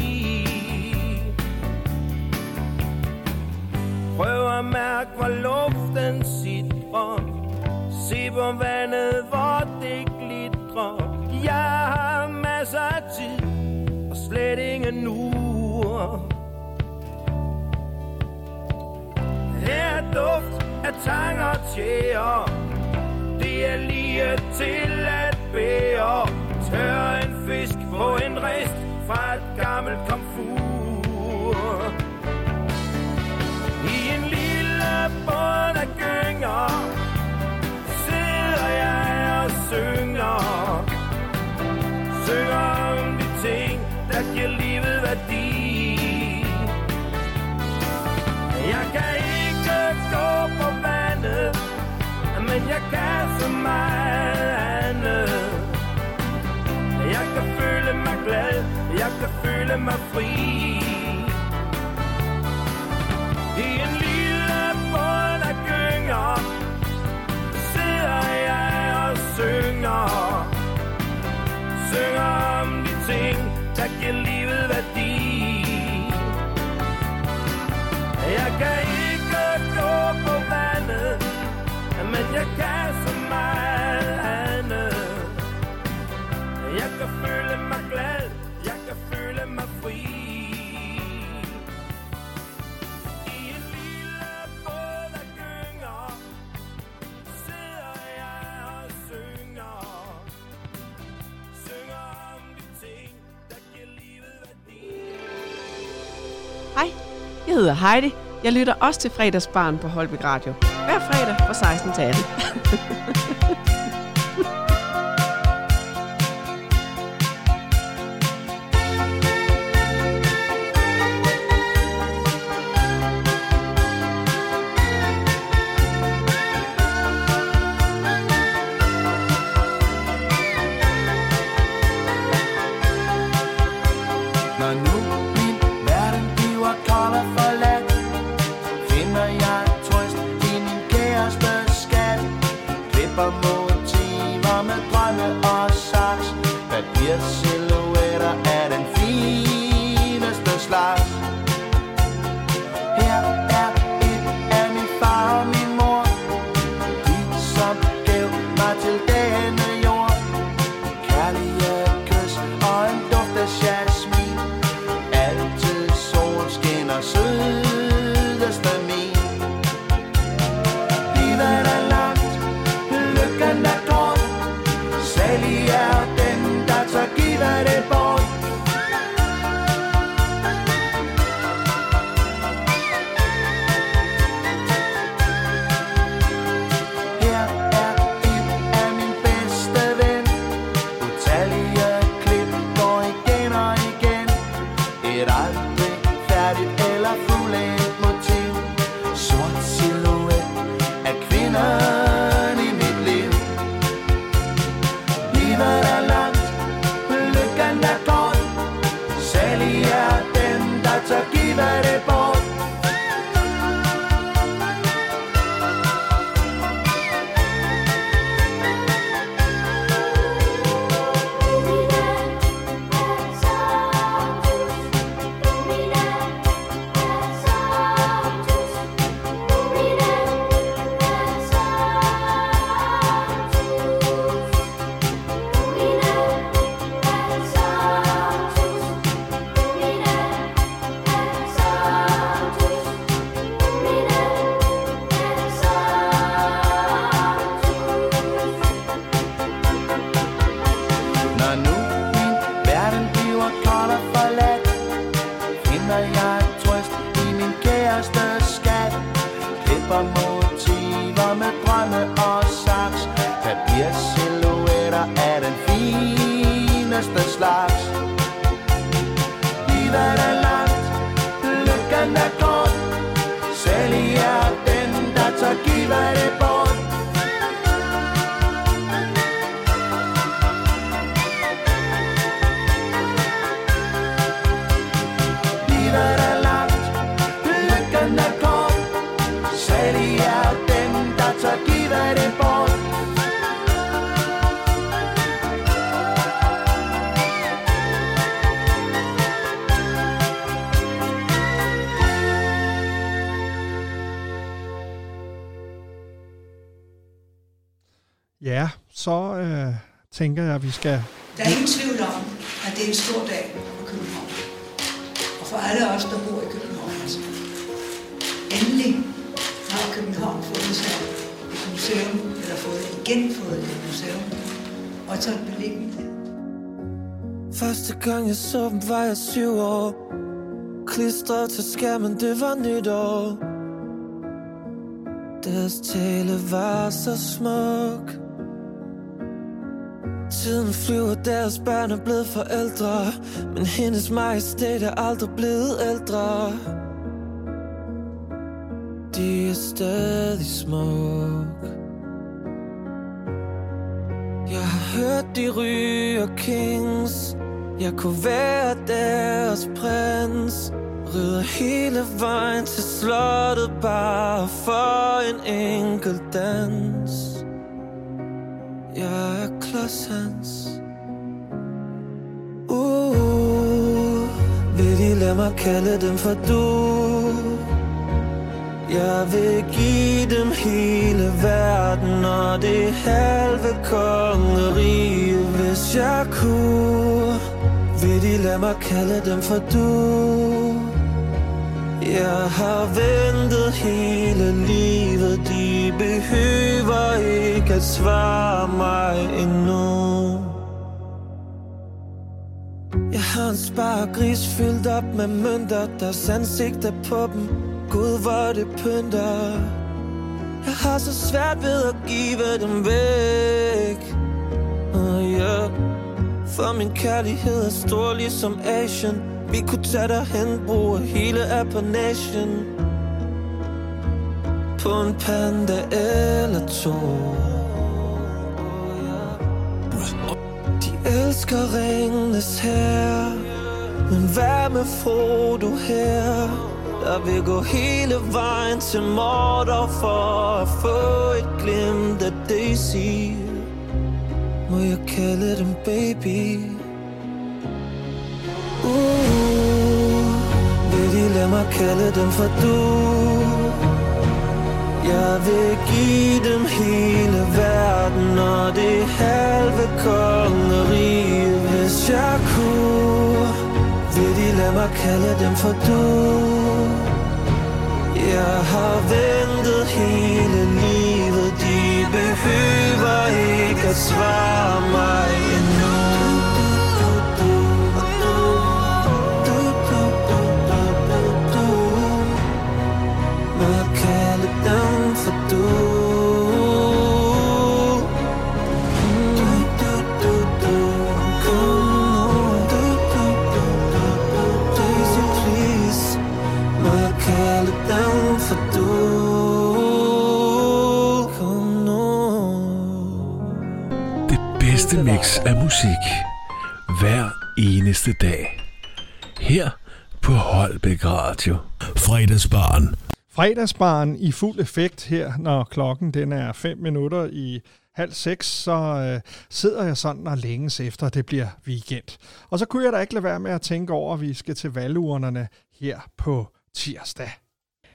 Prøv at mærke, hvor luften sidder. Se på vandet, hvor det glitrer. Jeg har masser af tid, og slet ingen. her duft af tang og tjære. Det er lige til at bære. Tør en fisk på en rest fra et gammelt komfur. I en lille bånd af gynger sidder jeg og synger. Synger om de ting, der giver livet værdi. Jeg kan gå på vandet Men jeg kan så meget. Andet Jeg kan føle mig glad Jeg kan føle mig fri. Hedder Heidi. Jeg lytter også til fredagsbarn på Holbæk Radio. Hver fredag fra 16 til 18. tænker jeg, at vi skal... Der er ingen tvivl om, at det er en stor dag for København. Og for alle os, der bor i København. Altså. Endelig har København fået sig et museum, eller fået igen fået et museum, og så et beliggenhed. Første gang jeg så dem, var jeg syv år Klistret til skærmen, det var nytår Deres tale var så smuk Tiden flyver, deres børn er blevet forældre. Men hendes majestæt er aldrig blevet ældre. De er stadig smuk. Jeg har hørt, de ryger kings. Jeg kunne være deres prins. Rider hele vejen til slottet Bare for en enkelt dans. Jeg er klods hans Uh, vil de lade mig kalde dem for du? Jeg vil give dem hele verden Og det halve kongerige Hvis jeg kunne. Vil de lade mig kalde dem for du? Jeg har ventet hele livet. De behøver ikke at svare mig endnu. Jeg har en spargris fyldt op med mønter Deres ansigter på dem. Gud, hvor det pynter. Jeg har så svært ved at give dem væk. Uh, yeah. For min kærlighed er stor ligesom Asian vi kunne tage derhen, bruge hele appanagen På en panda eller to. De elsker ringenes her Men hvad med Frodo her? Der vil gå hele vejen til Mordor For at få et glimt af Daisy. Må jeg kalde dem baby? Uh, lad mig kalde dem for du. Jeg vil give dem hele verden Og det halve kongerige Hvis jeg kunne. Vil de lad mig kalde dem for du? Jeg har ventet hele livet De behøver ikke at svare mig mix af musik. Hver eneste dag. Her på Holbæk Radio. Fredagsbarn. Fredagsbaren i fuld effekt her, når klokken den er 5 minutter i halv seks, så øh, sidder jeg sådan og længes efter, at det bliver weekend. Og så kunne jeg da ikke lade være med at tænke over, at vi skal til valgurnerne her på tirsdag.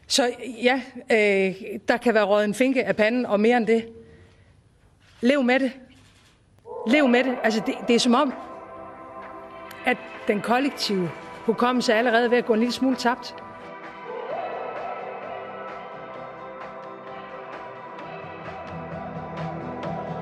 Så ja, øh, der kan være røget en finke af panden, og mere end det. Lev med det. Lev med det. Altså, det, det er som om, at den kollektive hukommelse er allerede ved at gå en lille smule tabt.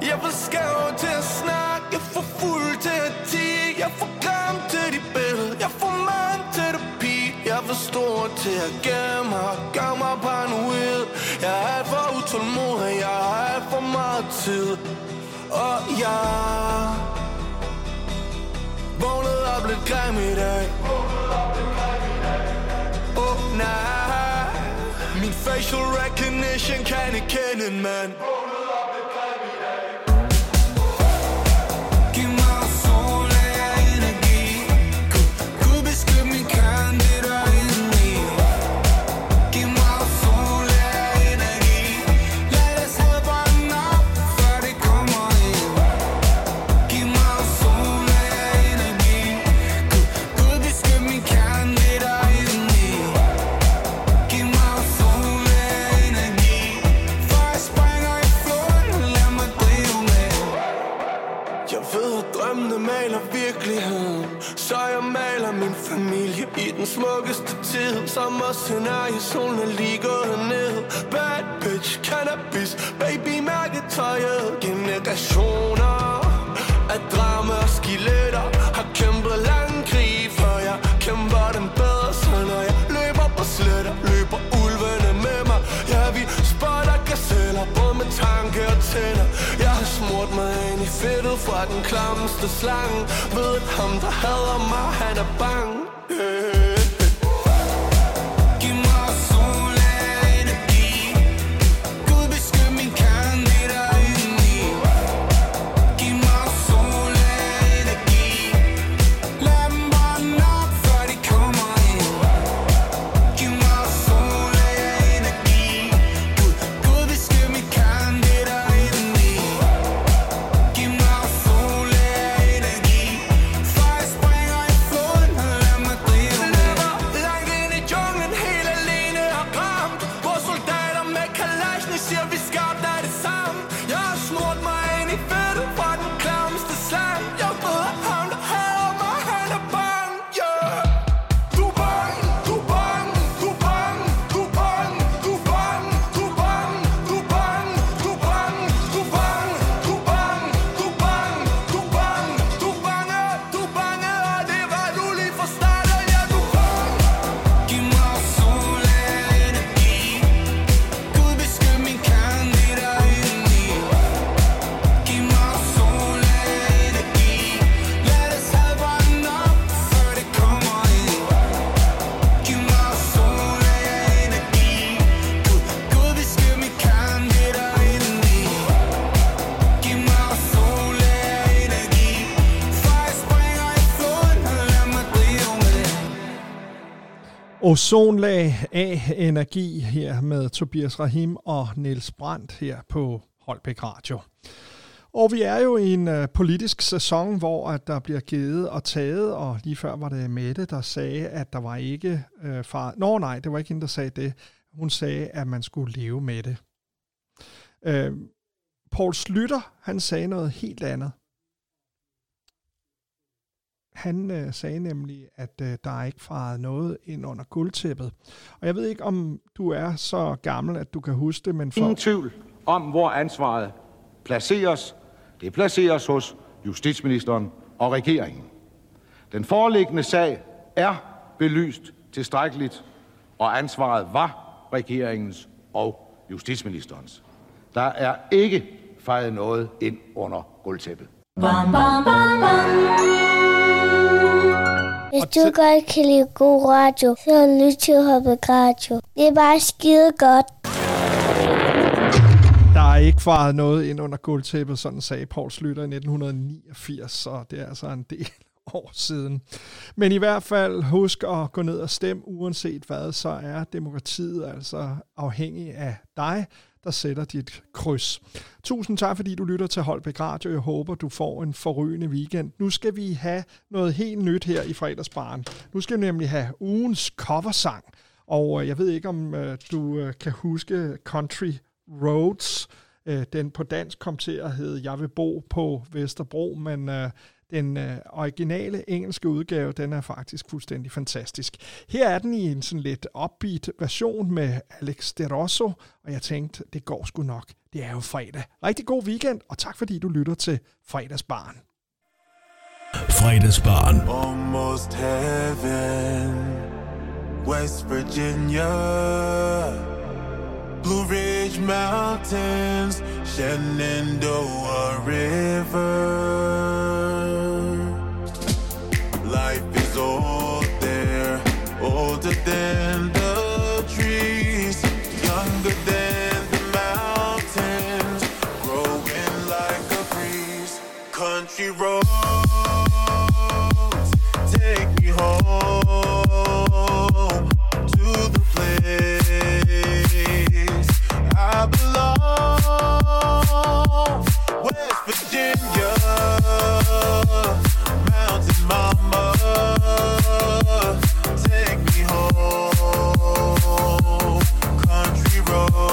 Jeg for skæv til at snakke, jeg for fuld til at tige Jeg for glam til de billeder, jeg for mand til det pige Jeg for stor til at gemme mig, gør mig paranoid Jeg er alt for utålmodig, jeg har alt for meget tid Vågnede op lidt grim i oh, nej. Min facial recognition kan ikke kende en ozonlag af energi her med Tobias Rahim og Niels Brandt her på Holbæk Radio. Og vi er jo i en øh, politisk sæson, hvor at der bliver givet og taget, og lige før var det Mette, der sagde, at der var ikke øh, far... Nå nej, det var ikke hende, der sagde det. Hun sagde, at man skulle leve med det. Øh, Poul Slytter, han sagde noget helt andet. Han øh, sagde nemlig, at øh, der er ikke faret noget ind under guldtæppet. Og jeg ved ikke, om du er så gammel, at du kan huske det, men for... Ingen tvivl om, hvor ansvaret placeres. Det placeres hos justitsministeren og regeringen. Den foreliggende sag er belyst tilstrækkeligt, og ansvaret var regeringens og justitsministerens. Der er ikke fejret noget ind under gulvtæppet. Bam, bam, bam, Hvis du godt kan lide god radio, så lyt til Holbæk Radio. Det er bare skide godt. Der er ikke faret noget ind under guldtæppet, sådan sagde Paul Slytter i 1989, så det er altså en del år siden. Men i hvert fald husk at gå ned og stemme, uanset hvad, så er demokratiet altså afhængig af dig, der sætter dit kryds. Tusind tak, fordi du lytter til Holbæk Radio. Jeg håber, du får en forrygende weekend. Nu skal vi have noget helt nyt her i fredagsbaren. Nu skal vi nemlig have ugens coversang. Og øh, jeg ved ikke, om øh, du øh, kan huske Country Roads. Den på dansk kom til at hedde Jeg vil bo på Vesterbro, men den øh, originale engelske udgave, den er faktisk fuldstændig fantastisk. Her er den i en sådan lidt upbeat version med Alex De Rosso, og jeg tænkte, det går sgu nok. Det er jo fredag. Rigtig god weekend, og tak fordi du lytter til Fredagsbarn. Fredagsbarn. Almost heaven, West Virginia, Blue Ridge Mountains, Shenandoah River. Is old there, older than the trees, younger than the mountains, growing like a breeze. Country roads home. Country roads.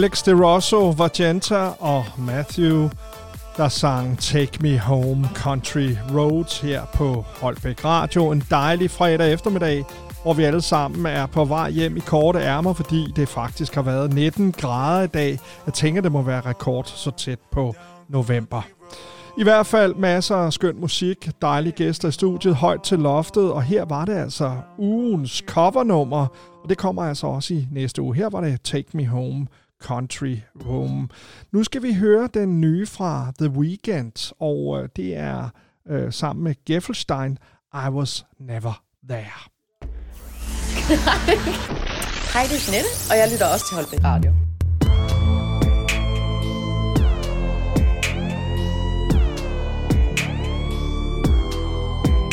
Alex De Rosso, Vagenta og Matthew, der sang Take Me Home Country Roads her på Holbæk Radio. En dejlig fredag eftermiddag, hvor vi alle sammen er på vej hjem i korte ærmer, fordi det faktisk har været 19 grader i dag. Jeg tænker, det må være rekord så tæt på november. I hvert fald masser af skøn musik, dejlige gæster i studiet, højt til loftet, og her var det altså ugens covernummer, og det kommer altså også i næste uge. Her var det Take Me Home Country Home. Nu skal vi høre den nye fra The Weeknd, og øh, det er øh, sammen med Geffelstein, I Was Never There. Hej, det er Jeanette, og jeg lytter også til Holbæk Radio.